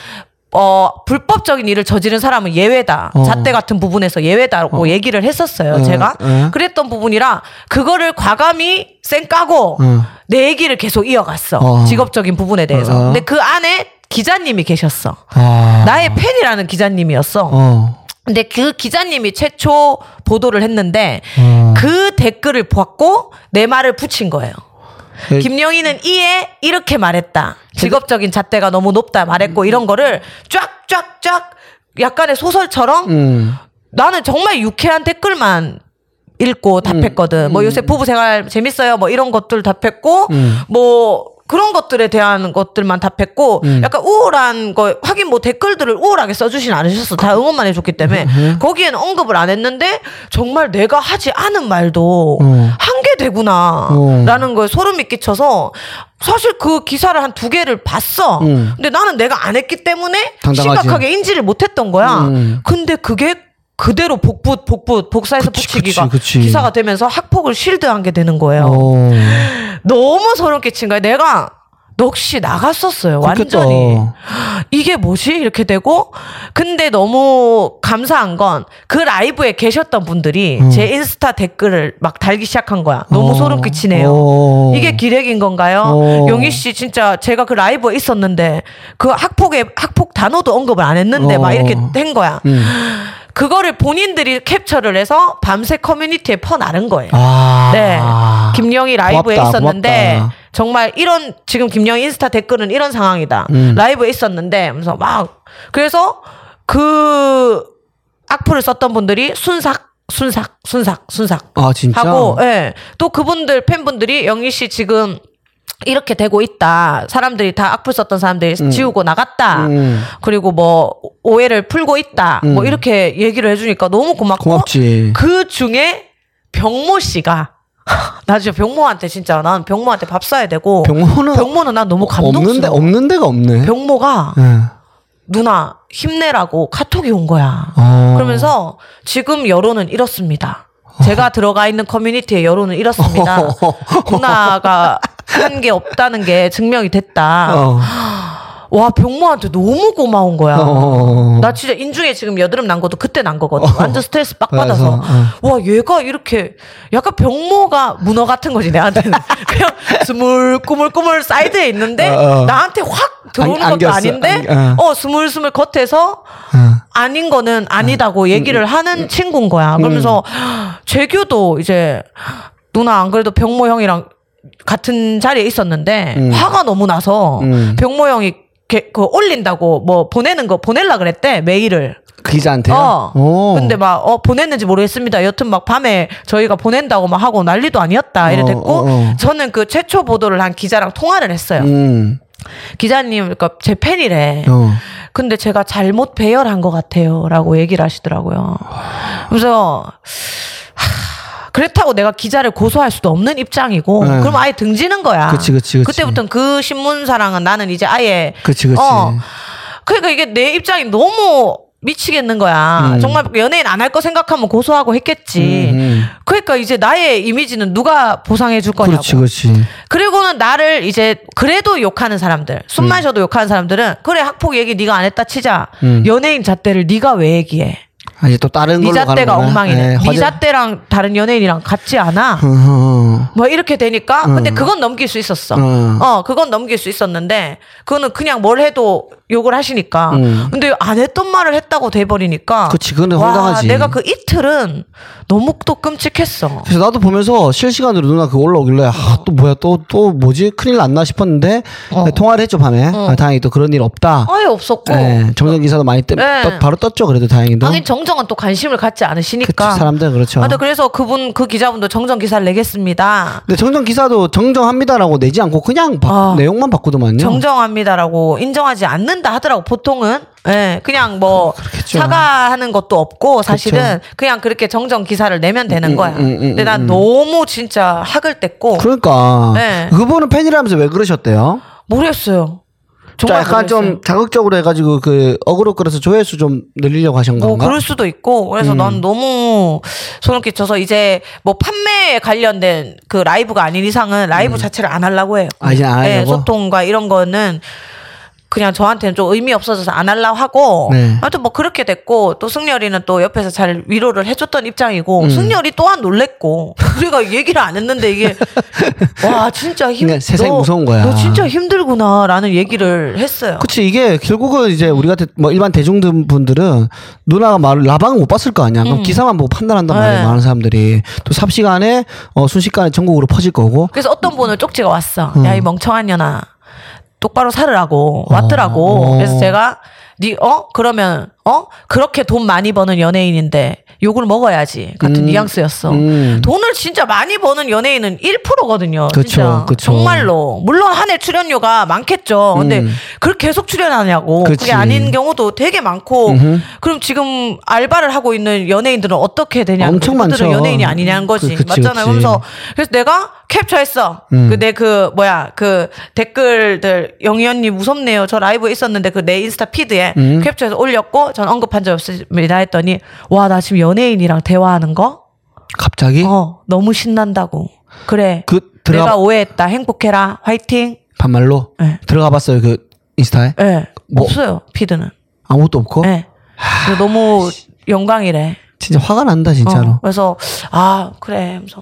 어, 불법적인 일을 저지른 사람은 예외다. 어. 잣대 같은 부분에서 예외다라고 얘기를 했었어요. 어, 제가. 어. 그랬던 부분이라 그거를 과감히 쌩 까고 어. 내 얘기를 계속 이어갔어. 어. 직업적인 부분에 대해서. 어. 근데 그 안에 기자님이 계셨어. 아. 나의 팬이라는 기자님이었어. 어. 근데 그 기자님이 최초 보도를 했는데 어. 그 댓글을 보았고 내 말을 붙인 거예요. 그- 김영희는 이에 이렇게 말했다. 직업적인 잣대가 너무 높다 말했고 이런 거를 쫙쫙쫙 약간의 소설처럼 음. 나는 정말 유쾌한 댓글만 읽고 답했거든. 뭐 요새 부부 생활 재밌어요. 뭐 이런 것들 답했고 음. 뭐 그런 것들에 대한 것들만 답했고 약간 우울한 거 하긴 뭐 댓글들을 우울하게 써주진 않으셨어. 다 응원만 해줬기 때문에 거기에는 언급을 안 했는데 정말 내가 하지 않은 말도 어. 한게 되구나 어. 라는 거에 소름이 끼쳐서 사실 그 기사를 한 두 개를 봤어. 음. 근데 나는 내가 안 했기 때문에 당당하지. 심각하게 인지를 못했던 거야. 음. 근데 그게 그대로 복붙 복붙 복사해서 붙이기가. 기사가 되면서 학폭을 실드한 게 되는 거예요. 어. 너무 소름 끼친 거야. 내가 넋이 나갔었어요. 그렇겠다. 완전히. <gasps> 이게 뭐지? 이렇게 되고 근데 너무 감사한 건 그 라이브에 계셨던 분들이 제 인스타 댓글을 막 달기 시작한 거야. 너무 어. 소름 끼치네요. 어. 이게 기획인 건가요? 어. 용희 씨 진짜 제가 그 라이브에 있었는데 그 학폭에 학폭 단어도 언급을 안 했는데 어. 막 이렇게 된 거야. 음. <gasps> 그거를 본인들이 캡처를 해서 밤새 커뮤니티에 퍼나른 거예요. 아. 네. 김영희 라이브에 고맙다, 있었는데 고맙다. 정말 이런 지금 김영희 인스타 댓글은 이런 상황이다. 음. 라이브에 있었는데 하면서 막 그래서 그 악플을 썼던 분들이 순삭 순삭 순삭 순삭 아, 진짜? 하고 예. 또 그분들 팬분들이 영희 씨 지금 이렇게 되고 있다. 사람들이 다 악플 썼던 사람들이 지우고 나갔다. 음. 그리고 뭐 오해를 풀고 있다. 뭐 이렇게 얘기를 해주니까 너무 고맙고 고맙지. 그 중에 병모 씨가 <laughs> 나 진짜 병모한테 진짜 난 병모한테 밥 사야 되고 병모는 병모는 난 너무 없는데 감동스러워. 없는 데가 없네. 병모가 예. 누나 힘내라고 카톡이 온 거야. 어. 그러면서 지금 여론은 이렇습니다. 제가 들어가 있는 커뮤니티의 여론은 이렇습니다. <laughs> 누나가 한 게 없다는 게 증명이 됐다. 어. 와 병모한테 너무 고마운 거야. 어. 나 진짜 인중에 지금 여드름 난 것도 그때 난 거거든. 완전 스트레스 빡 받아서. 그래서, 와 얘가 이렇게 약간 병모가 문어 같은 거지 내한테는. <laughs> 그냥 스물 꾸물꾸물 사이드에 있는데 어, 어. 나한테 확 들어오는 안- 것도. 아닌데 안- 어 스물스물 겉에서 어. 아닌 거는 아니다고 얘기를 하는 친구인 거야. 그러면서 재규도 이제 누나 안 그래도 병모 형이랑 같은 자리에 있었는데 화가 너무 나서 음. 병모 형이 게- 그 올린다고 뭐 보내는 거 보낼라 그랬대 메일을. 그 기자한테요? 어. 오. 근데 막 어 보냈는지 모르겠습니다. 여튼 막 밤에 저희가 보낸다고 막 하고 난리도 아니었다 이래 어, 됐고 어, 어. 저는 그 최초 보도를 한 기자랑 통화를 했어요. 음. 기자님 그러니까 제 팬이래. 어. 근데 제가 잘못 배열한 것 같아요라고 얘기를 하시더라고요. 그래서 하, 그렇다고 내가 기자를 고소할 수도 없는 입장이고 네. 그럼 아예 등지는 거야. 그치, 그치, 그치. 때부터는 그 신문사랑은 나는 이제 아예 그치, 그치. 어. 그러니까 이게 내 입장이 너무 미치겠는 거야. 음. 정말 연예인 안 할 거 생각하면 고소하고 했겠지. 음, 음. 그러니까 이제 나의 이미지는 누가 보상해 줄 거냐고. 그렇지, 그렇지. 그리고는 나를 이제 그래도 욕하는 사람들, 숨 음. 마셔도 욕하는 사람들은 그래 학폭 얘기 네가 안 했다 치자. 음. 연예인 잣대를 네가 왜 얘기해? 아, 이제 또 다른 네 걸로 가는 거네. 엉망이네. 예, 네 화제- 잣대랑 다른 연예인이랑 같지 않아. 어, 어, 뭐 이렇게 되니까 근데 그건 넘길 수 있었어. 음. 어, 그건 넘길 수 있었는데 그거는 그냥 뭘 해도 욕을 하시니까. 음. 근데 안 했던 말을 했다고 돼 버리니까. 그치, 와, 황당하지. 내가 그 이틀은 너무 또 끔찍했어. 그래서 나도 보면서 실시간으로 누나 그거 올라오길래 아, 또 뭐야 또 또 뭐지 큰일 났나 싶었는데 어. 통화를 했죠 밤에 아, 다행히 또 그런 일 없다. 아예 없었고. 예, 정정 기사도 많이 뜨, 네. 떴- 바로 떴죠 그래도 다행히도. 하긴 정정은 또 관심을 갖지 않으시니까. 그치, 사람들 그렇죠. 아, 네, 그래서 그분 그 기자분도 정정 기사를 내겠습니다. 근데 정정 기사도 정정합니다라고 내지 않고 그냥 바- 아. 내용만 바꾸더만요. 정정합니다라고 인정하지 않는 다 하더라고 보통은. 예, 그냥 뭐 그렇겠죠. 사과하는 것도 없고 사실은 그냥 그렇게 정정 기사를 내면 되는 거야. 음, 음, 근데 난 너무 진짜 학을 뗐고 그러니까 네. 그분은 팬이라면서 왜 그러셨대요? 모르겠어요. 좀 정말 약간 모르겠어요. 좀 자극적으로 해가지고 그 어그로 끌어서 조회수 좀 늘리려고 하신 뭐 건가? 그럴 수도 있고 그래서 음. 난 너무 소름 끼쳐서 이제 뭐 판매에 관련된 그 라이브가 아닌 이상은 라이브 자체를 안 하려고 해요. 아, 이제 안 네, 하려고? 소통과 이런 거는 그냥 저한테는 좀 의미 없어져서 안 하려고 하고 네. 아무튼 뭐 그렇게 됐고 또 승열이는 또 옆에서 잘 위로를 해줬던 입장이고 음. 승열이 또한 놀랬고 우리가 <laughs> 얘기를 안 했는데 이게 와 진짜 힘 그러니까 세상이 너- 무서운 거야. 너 진짜 힘들구나라는 얘기를 했어요. 그치 이게 결국은 이제 우리 같은 뭐 일반 대중분들은 누나가 말을 라방을 못 봤을 거 아니야. 그럼 기사만 보고 판단한단 말이야. 음. 네. 많은 사람들이 또 삽시간에 어, 순식간에 전국으로 퍼질 거고. 그래서 어떤 분은 쪽지가 왔어. 음. 야이 멍청한 년아 똑바로 살으라고 왔더라고. 어. 그래서 제가 니 어 그러면 어 그렇게 돈 많이 버는 연예인인데 욕을 먹어야지 같은 뉘앙스였어. 음. 돈을 진짜 많이 버는 연예인은 1%거든요. 그쵸, 진짜. 그쵸. 정말로 물론 한 해 출연료가 많겠죠. 근데 음. 그걸 계속 출연하냐고. 그치. 그게 아닌 경우도 되게 많고. 그럼 지금 알바를 하고 있는 연예인들은 어떻게 되냐? 엄청 많죠. 연예인이 아니냐는 거지. 그- 그치, 맞잖아요. 그치. 그래서 그래서 내가 캡처했어. 음. 그내 그 뭐야 그 댓글들 영희 언니 무섭네요. 저 라이브에 있었는데 그 내 인스타 피드에 음. 캡처해서 올렸고 전 언급한 적 없습니다 했더니 와 나 지금 연예인이랑 대화하는 거 갑자기 어, 너무 신난다고. 그래. 그 들어가 내가 오해했다. 행복해라. 화이팅. 반말로 네. 들어가 봤어요 그 인스타에 예. 네. 뭐? 없어요. 피드는. 아무것도 없고 예. 네. 너무 영광이래. 진짜 화가 난다 진짜로. 어, 그래서 아 그래. 하면서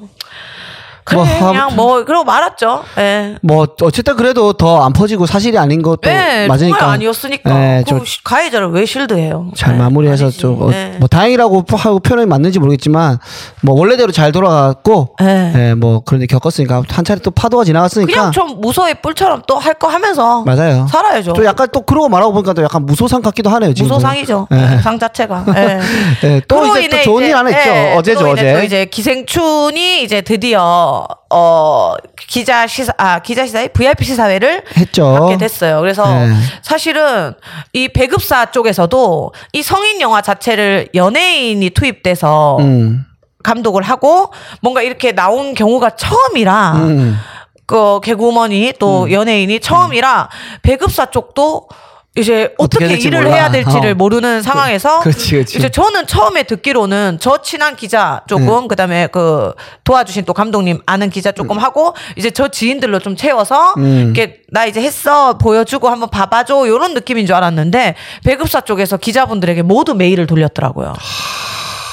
그래 뭐, 그냥. 뭐 그러고 말았죠. 예. 뭐 어쨌든 그래도 더 안 퍼지고 사실이 아닌 것도 네, 맞으니까 아니었으니까. 네, 그좀 가해자를 왜 실드해요? 잘 네, 마무리해서 아니지. 좀, 어, 네. 뭐, 다행이라고 하고 표현이 맞는지 모르겠지만, 뭐, 원래대로 잘 돌아갔고, 네. 예, 뭐, 그런데 겪었으니까, 한 차례 또 파도가 지나갔으니까. 그냥 좀 무소의 뿔처럼 또 할 거 하면서 맞아요. 살아야죠. 또 약간 또 그러고 말하고 보니까 또 약간 무소상 같기도 하네요, 지금. 무소상이죠. 예. 상 자체가. <laughs> 예. 예, 또 이제 또 좋은 일 하나 있죠. 예, 어제죠, 또 어제. 이제 기생충이 이제 드디어 어 기자 시사 아 기자 시사회 VIP 시사회를 했죠. 갖게 됐어요. 그래서 네. 사실은 이 배급사 쪽에서도 이 성인 영화 자체를 연예인이 투입돼서 음. 감독을 하고 뭔가 이렇게 나온 경우가 처음이라 음. 그 개구먼이 또 연예인이 처음이라 배급사 쪽도 이제 어떻게 어떻게 일을 몰라. 해야 될지를 어. 모르는 상황에서 그렇지, 그렇지. 이제 저는 처음에 듣기로는 저 친한 기자 조금 네. 그다음에 그 도와주신 또 감독님 아는 기자 조금 하고 이제 저 지인들로 좀 채워서 음. 이렇게 나 이제 했어 보여주고 한번 봐봐줘 요런 느낌인 줄 알았는데 배급사 쪽에서 기자분들에게 모두 메일을 돌렸더라고요.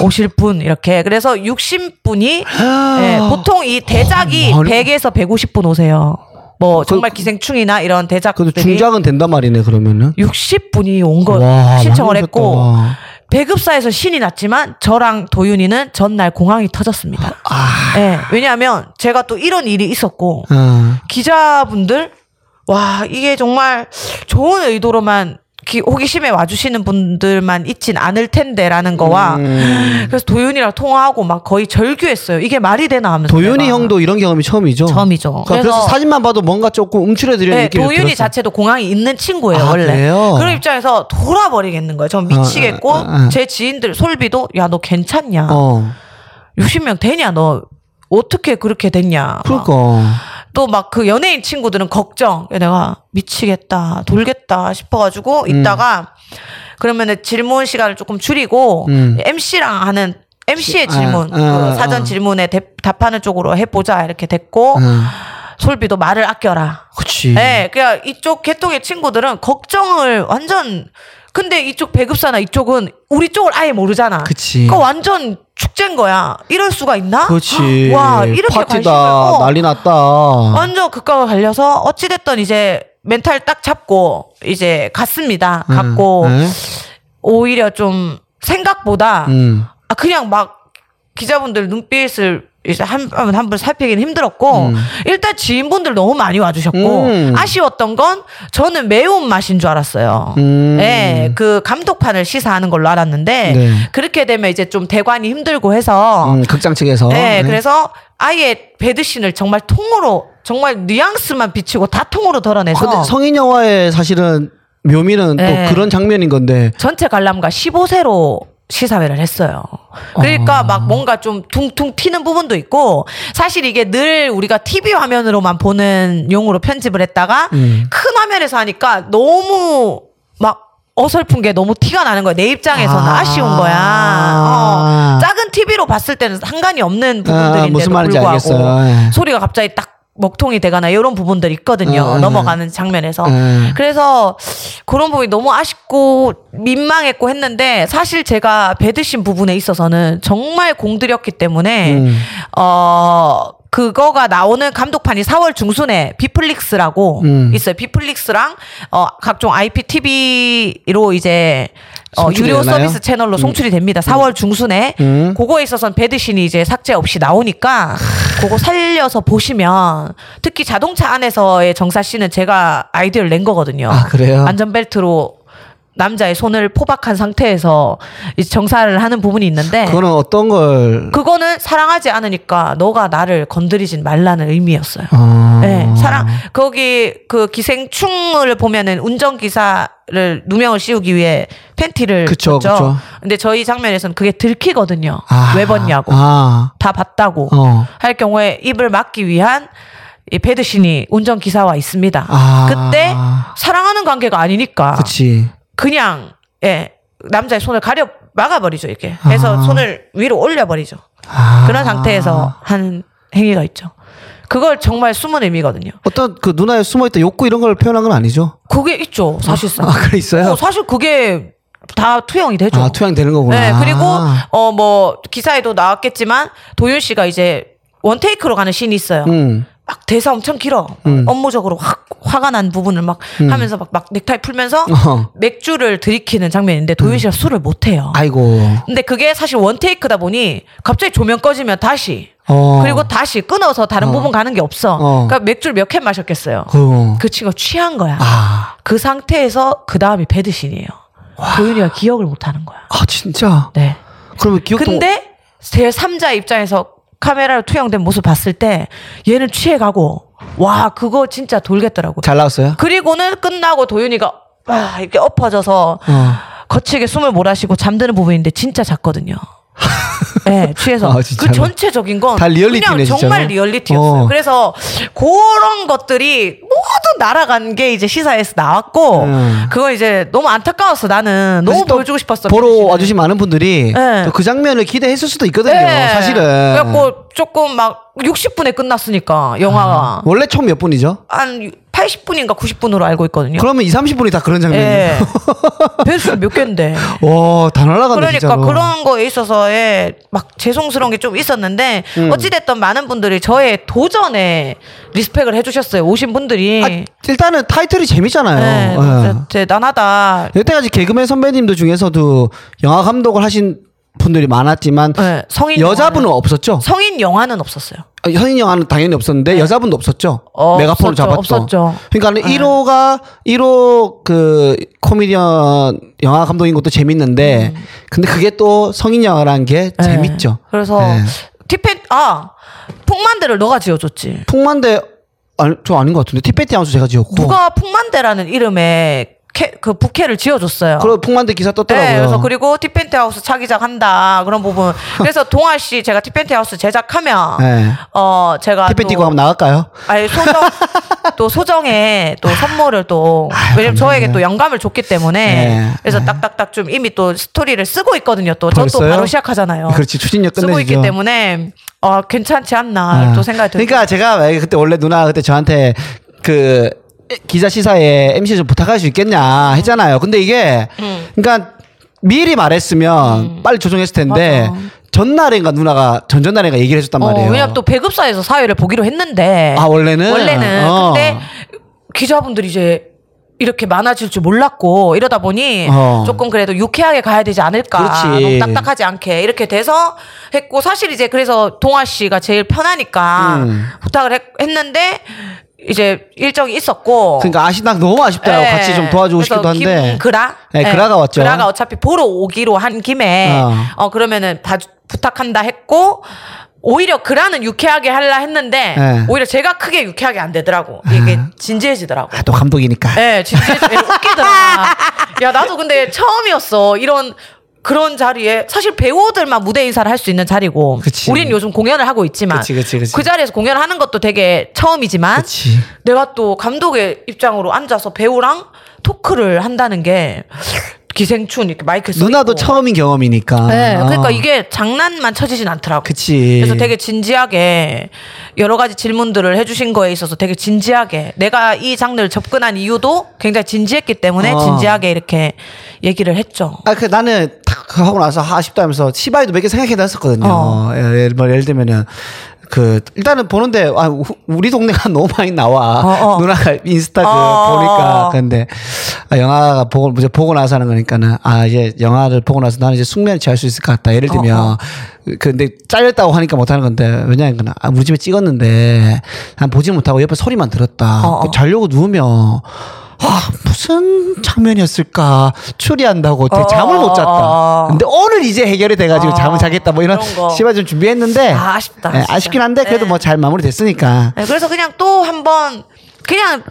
오실 분 이렇게 그래서 60분이 예, 보통 이 대작이 아. 많이- 100에서 150분 오세요. 뭐 정말 기생충이나 이런 대작들이 중작은 된단 말이네 그러면은. 60분이 온거 와, 신청을 했고. 배급사에서 신이 났지만 저랑 도윤이는 전날 공항이 터졌습니다. 아. 예, 왜냐하면 제가 또 이런 일이 있었고 어. 기자분들 와 이게 정말 좋은 의도로만 기- 호기심에 와주시는 분들만 있진 않을 텐데라는 거와 음. 그래서 도윤이랑 통화하고 막 거의 절규했어요. 이게 말이 되나 하면서 도윤이 내가. 형도 이런 경험이 처음이죠. 처음이죠. 그래서, 그래서 사진만 봐도 뭔가 조금 움츠려드리는 네, 느낌이 도윤이. 자체도 공항이 있는 친구예요 아, 원래. 그래요? 런 입장에서 돌아버리겠는 거예요. 전 미치겠고 아, 아, 아. 제 지인들 솔비도 야 너 괜찮냐? 어. 60명 되냐 너 어떻게 그렇게 됐냐? 그러니까. 또 막 그 연예인 친구들은 걱정. 내가 미치겠다, 돌겠다 싶어가지고 음. 있다가 그러면은 질문 시간을 조금 줄이고 음. MC랑 하는 MC의 아, 질문, 아, 그 아. 사전 질문에 대- 답하는 쪽으로 해보자 이렇게 됐고 어. 솔비도 말을 아껴라. 그치. 네, 그러니까 이쪽 개통의 친구들은 걱정을 완전 근데 이쪽 배급사나 이쪽은 우리 쪽을 아예 모르잖아. 그치. 그러니까 완전 축제인 거야. 이럴 수가 있나? 그렇지. 와 이렇게 관심을 파티다. 어, 난리 났다. 완전 극과가 갈려서 어찌 됐든 이제 멘탈 딱 잡고 이제 갔습니다. 갔고 네. 오히려 좀 생각보다 음. 아 그냥 막 기자분들 눈빛을 한분 한분 살피기는 힘들었고 음. 일단 지인분들 너무 많이 와주셨고 음. 아쉬웠던 건 저는 매운 맛인 줄 알았어요. 음. 네, 그 감독판을 시사하는 걸로 알았는데 네. 그렇게 되면 이제 좀 대관이 힘들고 해서 음, 극장 측에서. 네, 그래서 아예 배드신을 정말 통으로 정말 뉘앙스만 비치고 다 통으로 덜어내서 아, 성인 영화의 사실은 묘미는 네. 또 그런 장면인 건데. 전체 관람가 15세로 시사회를 했어요. 그러니까 아. 막 뭔가 좀 퉁퉁 튀는 부분도 있고 사실 이게 늘 우리가 TV 화면으로만 보는 용으로 편집을 했다가 음. 큰 화면에서 하니까 너무 막 어설픈 게 너무 티가 나는 거야. 내 입장에서는 아. 아~ 쉬운 거야. 어, 작은 TV로 봤을 때는 상관이 없는 부분들인데도 아, 무슨 말인지 불구하고. 예. 소리가 갑자기 딱 먹통이 되거나 이런 부분들이 있거든요. 어, 어, 넘어가는 장면에서. 어. 그래서 그런 부분이 너무 아쉽고 민망했고 했는데 사실 제가 배드신 부분에 있어서는 정말 공들였기 때문에 음. 어 그거가 나오는 감독판이 4월 중순에 비플릭스라고 음. 있어요. 비플릭스랑 어 각종 IPTV로 이제 어, 유료 되나요? 서비스 채널로 송출이 됩니다. 4월 중순에 음. 그거에 있어서는 배드신이 이제 삭제 없이 나오니까 그거 살려서 보시면 특히 자동차 안에서의 정사 씨는 제가 아이디어를 낸 거거든요. 아, 그래요? 안전벨트로 남자의 손을 포박한 상태에서 이제 정사를 하는 부분이 있는데 그거는 어떤 걸. 그거는 사랑하지 않으니까 너가 나를 건드리진 말라는 의미였어요. 아. 네, 사랑 거기 그 기생충을 보면은 운전 기사를 누명을 씌우기 위해 팬티를 그쵸. 그쵸. 근데 저희 장면에서는 그게 들키거든요. 아. 왜 벗냐고 아. 다 봤다고 어. 할 경우에 입을 막기 위한 이 배드신이 운전 기사와 있습니다. 아. 그때 사랑하는 관계가 아니니까 그치. 그냥 예 남자의 손을 가려 막아버리죠 이렇게 해서 아. 손을 위로 올려버리죠. 아. 그런 상태에서 하는 행위가 있죠. 그걸 정말 숨은 의미거든요. 어떤 그 누나의 숨어있던 욕구 이런 걸 표현한 건 아니죠? 그게 있죠, 사실상. 아, 그래 있어요? 어, 사실 그게 다 투영이 되죠. 아, 투영이 되는 거구나. 네, 그리고 어 뭐 기사에도 나왔겠지만 도윤 씨가 이제 원테이크로 가는 씬이 있어요. 음. 막 대사 엄청 길어. 음. 업무적으로 확 화가 난 부분을 막 하면서 막, 막 넥타이 풀면서 <laughs> 어. 맥주를 들이키는 장면인데 도윤 씨가 술을 못 해요. 아이고. 근데 그게 사실 원 테이크다 보니 갑자기 조명 꺼지면 다시 어. 그리고 다시 끊어서 다른 어. 부분 가는 게 없어. 어. 그러니까 맥주를 몇 캔 마셨겠어요. 그. 그 친구가 취한 거야. 아. 그 상태에서 그 다음이 배드신이에요. 도윤이가 기억을 못 하는 거야. 아, 진짜? 네. 그러면 기억도. 근데 제 3자 입장에서 카메라로 투영된 모습 봤을 때 얘는 취해가고 와 그거 진짜 돌겠더라고. 잘 나왔어요? 그리고는 끝나고 도윤이가 와 이렇게 엎어져서 어. 거칠게 숨을 몰아쉬고 잠드는 부분인데 진짜 잤거든요. <laughs> 네, 취해서 <laughs> 아, 그? 전체적인 건 그냥 정말? 리얼리티였어요. 어. 그래서 그런 것들이 모두 날아간 게 이제 시사에서 나왔고 음. 그거 이제 너무 안타까웠어. 나는 너무 보여주고 싶었어. 보러 씨는. 와주신 많은 분들이 네. 또그 장면을 기대했을 수도 있거든요. 네. 사실은. 그래갖고 조금 막 60분에 끝났으니까 영화가 원래 총 몇 분이죠? 한 80분인가 90분으로 알고 있거든요. 그러면 2, 30분이 다 그런 장면이에요. 예. <laughs> 배수 몇 개인데. 와, 다 날아간다 그러니까 진짜로. 그런 거에 있어서의 막 죄송스러운 게 좀 있었는데 음. 어찌 됐든 많은 분들이 저의 도전에 리스펙을 해 주셨어요. 오신 분들이. 아, 일단은 타이틀이 재밌잖아요. 네, 예. 진짜 대단하다. 여태까지 개그맨 선배님들 중에서도 영화 감독을 하신 분들이 많았지만 네, 성인 여자분은 영화는- 없었죠. 성인 영화는 없었어요. 아, 성인 영화는 당연히 없었는데 여자분도 없었죠. 네. 어, 메가폰을 잡았죠. 없었죠. 그러니까 네. 1호가 1호 그 코미디언 영화 감독인 것도 재밌는데 근데 그게 또 성인 영화라는 게 네. 재밌죠. 그래서 네. 티펜 아 풍만대를 너가 지어줬지. 풍만대 아니 저 아닌 것 같은데 티팬티 하우스 제가 지었고 누가 풍만대라는 이름의 캐, 그 부캐를 지어줬어요. 그리고 풍만대 기사 떴더라고요. 네, 그래서 그리고 티팬티 하우스 차기작 한다 그런 부분. 그래서 동아 씨 제가 티펜트 하우스 제작하면 네. 어 제가 거 한번 나갈까요? 아니 소정 <laughs> 또 소정에 또 선물을 또 왜냐면 저에게 또 영감을 줬기 때문에 네. 그래서 딱딱딱 좀 이미 또 스토리를 쓰고 있거든요. 또 저 또? 바로 시작하잖아요. 그렇지 추진력 쓰고 있기. 때문에 어 괜찮지 않나 아. 또 생각이 들고. 그러니까 제가 그때 원래 누나 그때 저한테 그 기자 시사에 MC 좀 부탁할 수 있겠냐 했잖아요. 근데 이게 음. 그러니까 미리 말했으면 빨리 조정했을 텐데 맞아. 전날인가 누나가 전전날인가 얘기를 해줬단 어, 말이에요. 왜냐면 또 배급사에서 사회를 보기로 했는데. 아, 원래는? 원래는. 어. 근데 기자분들이 이제 이렇게 많아질 줄 몰랐고 이러다 보니 어. 조금 그래도 유쾌하게 가야 되지 않을까. 그렇지. 너무 딱딱하지 않게 이렇게 돼서 했고 사실 이제 그래서 동아 씨가 제일 편하니까 음. 부탁을 했, 했는데 이제 일정이 있었고. 그러니까 아시나 너무 아쉽더라고. 예. 같이 좀 도와주고 싶기도 한데. 김그라? 네, 그라가 왔죠. 그라가 어차피 보러 오기로 한 김에 어. 어, 그러면은 봐, 부탁한다 했고 오히려 그라는 유쾌하게 하려 했는데 네. 오히려 제가 크게 유쾌하게 안 되더라고. 이게 진지해지더라고. 아, 또 감독이니까. 예, 진지해지 웃기더라. <laughs> 야, 나도 근데 처음이었어. 이런 그런 자리에 사실 배우들만 무대 인사를 할 수 있는 자리고 그치. 우린 요즘 공연을 하고 있지만 그치, 그치, 그치. 그 자리에서 공연을 하는 것도 되게 처음이지만 그치. 내가 또 감독의 입장으로 앉아서 배우랑 토크를 한다는 게 기생충 이렇게 마이크 써 누나도 있고. 처음인 경험이니까. 네, 그러니까 어. 이게 장난만 쳐지진 않더라고. 그치. 그래서 되게 진지하게 여러 가지 질문들을 해주신 거에 있어서 되게 진지하게 내가 이 장르를 접근한 이유도 굉장히 진지했기 때문에 어. 진지하게 이렇게 얘기를 했죠. 아, 그 나는 탁 하고 나서 아쉽다 하면서 시바이도 몇 개 생각해다 했었거든요. 어. 예를, 뭐 예를 들면은 그 일단은 보는데 아 우- 우리 동네가 <laughs> 너무 많이 나와 어, 어. 누나가 인스타 그 어. 보니까 근데 아, 영화가 보고 이제 보고 나서 하는 거니까는 아 이제 영화를 보고 나서 나는 이제 숙면을 취할 수 있을 것 같다 예를 들면 어, 근데 잘렸다고 하니까 못 하는 건데 왜냐하면 아, 우리 집에 찍었는데 난 보지 못하고 옆에 소리만 들었다 어, 어. 그 자려고 누우면 아 무슨 장면이었을까 추리한다고 되게 어, 잠을 못 잤다. 어, 어. 근데 오늘 이제 해결이 돼가지고 어, 잠을 자겠다 뭐 이런. 시발 좀 준비했는데 아, 아쉽다, 예, 진짜. 아쉽긴 한데 그래도 네. 뭐잘 마무리됐으니까. 네, 그래서 그냥 또 한번 그냥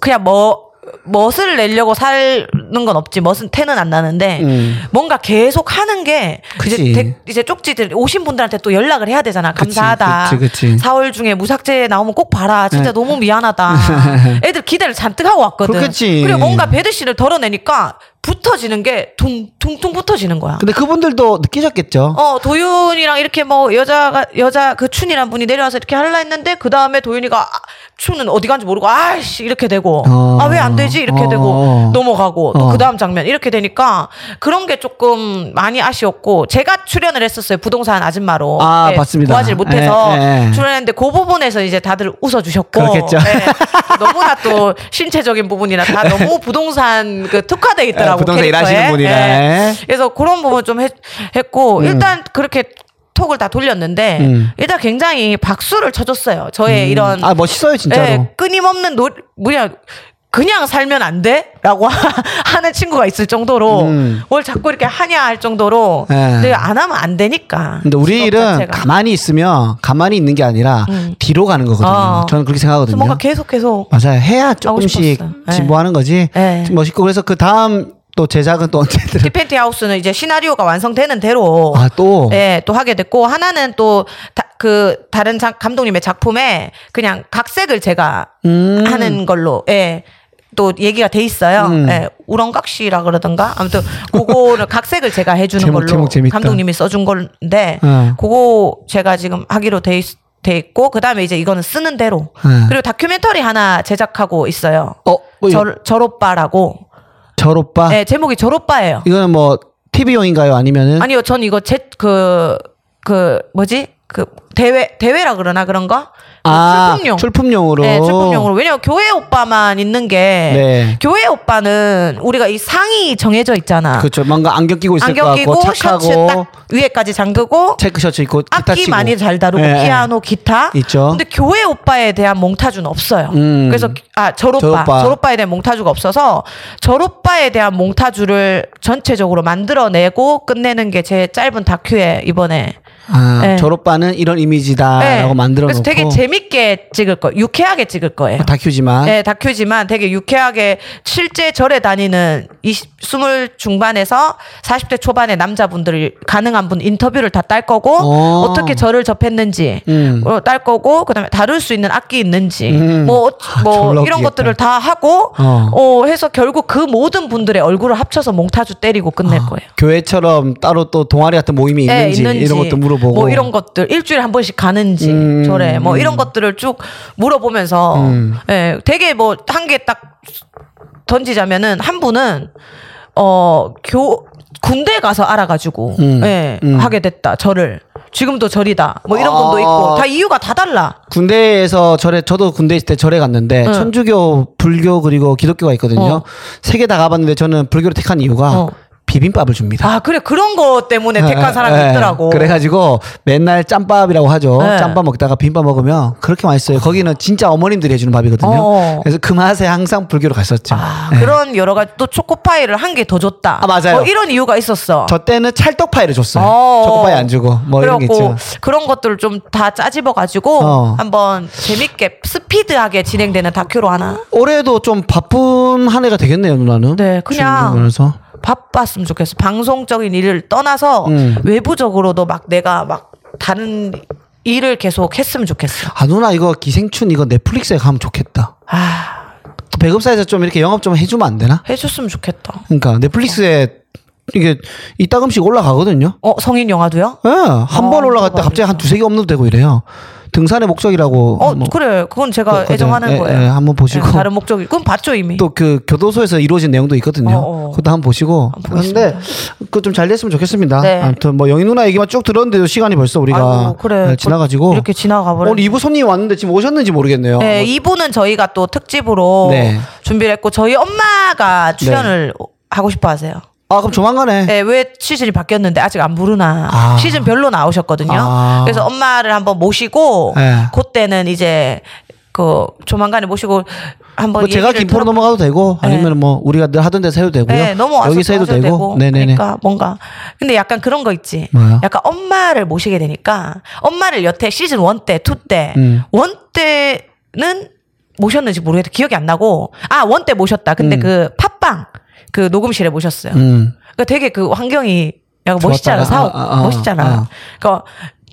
그냥 뭐 멋을 내려고 사는 건 없지 멋은 태는 안 나는데 음. 뭔가 계속 하는 게 이제 그치. 대- 이제 쪽지들 오신 분들한테 또 연락을 해야 되잖아 그치, 감사하다 그치, 그치. 4월 중에 무삭제 나오면 꼭 봐라 진짜 네. 너무 미안하다 <laughs> 애들 기대를 잔뜩 하고 왔거든 그렇겠지. 그리고 뭔가 배드신을 덜어내니까 붙어지는 게 퉁퉁퉁 붙어지는 거야 근데 그분들도 느끼셨겠죠. 어 도윤이랑 이렇게 뭐 여자가 여자 그 춘이란 분이 내려와서 이렇게 하려 했는데 그 다음에 도윤이가 아, 춘은 어디 간지 모르고 아씨 이렇게 되고 어. 아왜 안 되지 이렇게 어. 되고 넘어가고 또 어. 그 다음 장면 이렇게 되니까 그런 게 조금 많이 아쉬웠고 제가 출연을 했었어요 부동산 아줌마로 아, 봤습니다. 도와질 못해서 예, 예. 출연했는데 그 부분에서 이제 다들 웃어주셨고 그렇겠죠. 네. 너무나 또 신체적인 부분이나 다 너무 부동산 그 특화돼 있더라고 아, 부동산 캐릭터에. 일하시는 분이라. 예. 그래서 그런 부분 좀 했, 했고 일단 그렇게 톡을 다 돌렸는데 음. 일단 굉장히 박수를 쳐줬어요. 저의 이런 아 멋있어요 진짜로. 예, 끊임없는 노 뭐냐 그냥 살면 안 돼? 라고 <laughs> 하는 친구가 있을 정도로 음. 뭘 자꾸 이렇게 하냐 할 정도로 예. 근데 안 하면 안 되니까. 근데 우리 일은 자체가. 가만히 있으면 가만히 있는 게 아니라 음. 뒤로 가는 거거든요. 어. 저는 그렇게 생각하거든요. 뭔가 계속 계속 맞아요. 해야 조금씩. 네. 진보하는 거지. 네. 멋있고 그래서 그 다음 또 제작은 또 언제든 디펜티 하우스는 이제 시나리오가 완성되는 대로 아 또. 예, 또 하게 됐고 하나는 또 그 다른 작- 감독님의 작품에 그냥 각색을 제가 음. 하는 걸로 예. 또 얘기가 돼 있어요. 음. 예, 우렁각시라 그러던가 아무튼 그거를 <laughs> 각색을 제가 해주는 제목, 걸로 제목 재밌다. 감독님이 써준 건데 어. 그거 제가 지금 하기로 돼, 있, 돼 있고 그 다음에 이제 이거는 쓰는 대로 네. 그리고 다큐멘터리 하나 제작하고 있어요. 어, 뭐 이- 절, 절오빠라고. 절 오빠. 네, 제목이 절오빠예요. 이거는 뭐 TV용인가요? 아니면은 아니요, 전 이거 제, 그, 그, 뭐지? 그, 대회, 대회라 그러나 그런 거? 그 아, 출품용. 출품용으로. 네, 출품용으로. 왜냐면 교회 오빠만 있는 게, 네. 교회 오빠는 우리가 이 상이 정해져 있잖아. 그렇죠. 뭔가 안경 끼고 있을 것 안경 끼고, 셔츠 딱 위에까지 잠그고, 체크 셔츠 입고 악기 치고. 많이 잘 다루고, 예, 예. 피아노, 기타. 있죠. 근데 교회 오빠에 대한 몽타주는 없어요. 음. 그래서, 아, 절오빠. 절오빠. 절오빠 에 대한 몽타주가 없어서, 절오빠에 대한 몽타주를 전체적으로 만들어내고 끝내는 게 제 짧은 다큐에 이번에 아, 네. 절 오빠는 이런 이미지다라고 네. 만들어 놓고 그래서 되게 재밌게 찍을 거, 유쾌하게 찍을 거예요. 다큐지만 네, 다큐지만 되게 유쾌하게 실제 절에 다니는 20, 20 중반에서 40대 초반의 남자분들 가능한 분 인터뷰를 다 딸 거고 어. 어떻게 절을 접했는지 음. 어, 딸 거고 그다음에 다룰 수 있는 악기 있는지 음. 뭐, 어- 아, 뭐 이런 웃기겠다. 것들을 다 하고 어. 어. 해서 결국 그 모든 분들의 얼굴을 합쳐서 몽타주 때리고 끝낼 거예요. 교회처럼 따로 또 동아리 같은 모임이 예, 있는지, 이런 것도 물어보고 뭐 이런 것들 일주일에 한 번씩 가는지 음, 절에 뭐 이런 것들을 쭉 물어보면서 음. 예, 되게 뭐 한 개 딱 던지자면은 한 분은 어교 군대 가서 알아가지고 음, 예, 음. 하게 됐다 절을 지금도 절이다 뭐 이런 아. 분도 있고 다 이유가 다 달라 군대에서 절에 저도 군대 있을 때 절에 갔는데 응. 천주교, 불교 그리고 기독교가 있거든요. 어. 세개 다 가봤는데 저는 불교를 택한 이유가 어. 비빔밥을 줍니다. 아 그래 그런 거 때문에 택한 사람이 예, 있더라고 그래가지고 맨날 짬밥이라고 하죠. 네. 짬밥 먹다가 비빔밥 먹으면 그렇게 맛있어요. 거기는 진짜 어머님들이 해주는 밥이거든요. 어. 그래서 그 맛에 항상 불교로 갔었죠. 아, 예. 그런 여러 가지 또 초코파이를 한 개 더 줬다 아, 맞아요. 뭐 이런 이유가 있었어 저 때는 찰떡파이를 줬어요. 어. 초코파이 안 주고 뭐 이런 게 있죠. 그런 것들을 좀 다 짜집어 가지고 어. 한번 재밌게 스피드하게 진행되는 다큐로 하나 올해도 좀 바쁜 한 해가 되겠네요, 누나는. 네, 그냥 그래서 바빴으면 좋겠어. 방송적인 일을 떠나서 음. 외부적으로도 막 내가 막 다른 일을 계속 했으면 좋겠어. 아 누나 이거 기생충 이거 넷플릭스에 가면 좋겠다. 아, 또 배급사에서 좀 이렇게 영업 좀 해주면 안 되나? 해줬으면 좋겠다. 그러니까 넷플릭스에 이게 이따금씩 올라가거든요. 어, 성인 영화도요? 예, 한번 어, 그거 갑자기 한 두세 개 업로드 되고 이래요. 등산의 목적이라고. 어, 뭐 그래. 그건 제가 그거든. 애정하는 예, 거예요. 예, 한번 보시고. 네, 다른 목적이. 그건 봤죠, 이미. 또 그 교도소에서 이루어진 내용도 있거든요. 어, 어. 그것도 한번 보시고. 근데 그거 좀잘 됐으면 좋겠습니다. 네. 아무튼 뭐 영희 누나 얘기만 쭉 들었는데도 시간이 벌써 우리가 아이고, 그래. 네, 지나가지고 이렇게 지나가 버려. 오늘 2부 손님이 왔는데 지금 오셨는지 모르겠네요. 네, 뭐- 2부는 저희가 또 특집으로 네. 준비를 했고 저희 엄마가 출연을 하고 싶어 하세요. 아 그럼 조만간에 네, 왜 시즌이 바뀌었는데 아직 안 부르나. 아. 시즌 별로 나오셨거든요. 아. 그래서 엄마를 한번 모시고 네. 그때는 이제 그 조만간에 모시고 한번 뭐 제가 김포로 들어보- 넘어가도 되고 네. 아니면 뭐 우리가 늘 하던 데서 해도 되고요. 네, 넘어와서 여기서 해도 하셔도 되고. 네네네. 그러니까 뭔가 근데 약간 그런 거 있지. 뭐요? 약간 엄마를 모시게 되니까 엄마를 여태 시즌 1 때, 2 때, 음. 1 때는 모셨는지 모르겠다. 기억이 안 나고 아, 1때 모셨다. 근데 음. 그 팟빵 그 녹음실에 모셨어요. 음. 그러니까 되게 그 환경이 약간 멋있잖아. 좋았다. 사옥 아, 아, 아, 멋있잖아. 아. 그러니까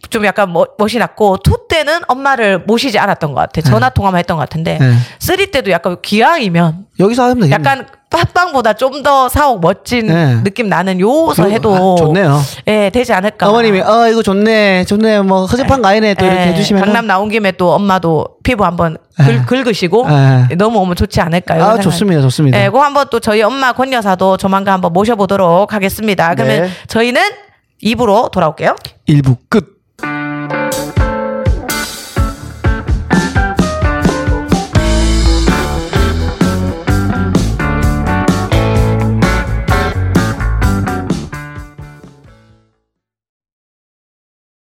좀 약간 멋, 멋이 났고 two 때는 엄마를 모시지 않았던 것 같아. 전화 통화만 했던 것 같은데 네. three 때도 약간 기왕이면 여기서 하면 되겠네. 약간 팟빵보다 좀 더 사옥 멋진 네. 느낌 나는 요서 요- 해도 아, 좋네요. 예, 되지 않을까. 어머님이 어 이거 좋네 좋네 뭐 허접한 거 아니네 또 이렇게 예, 해주시면 강남 나온 김에 또 엄마도 피부 한번 예. 긁, 긁으시고 예. 너무 오면 좋지 않을까요? 아 좋습니다 좋습니다. 예, 그거 한번 또 저희 엄마 권 여사도 조만간 한번 모셔보도록 하겠습니다. 그러면 네. 저희는 입으로 돌아올게요. 일부 끝.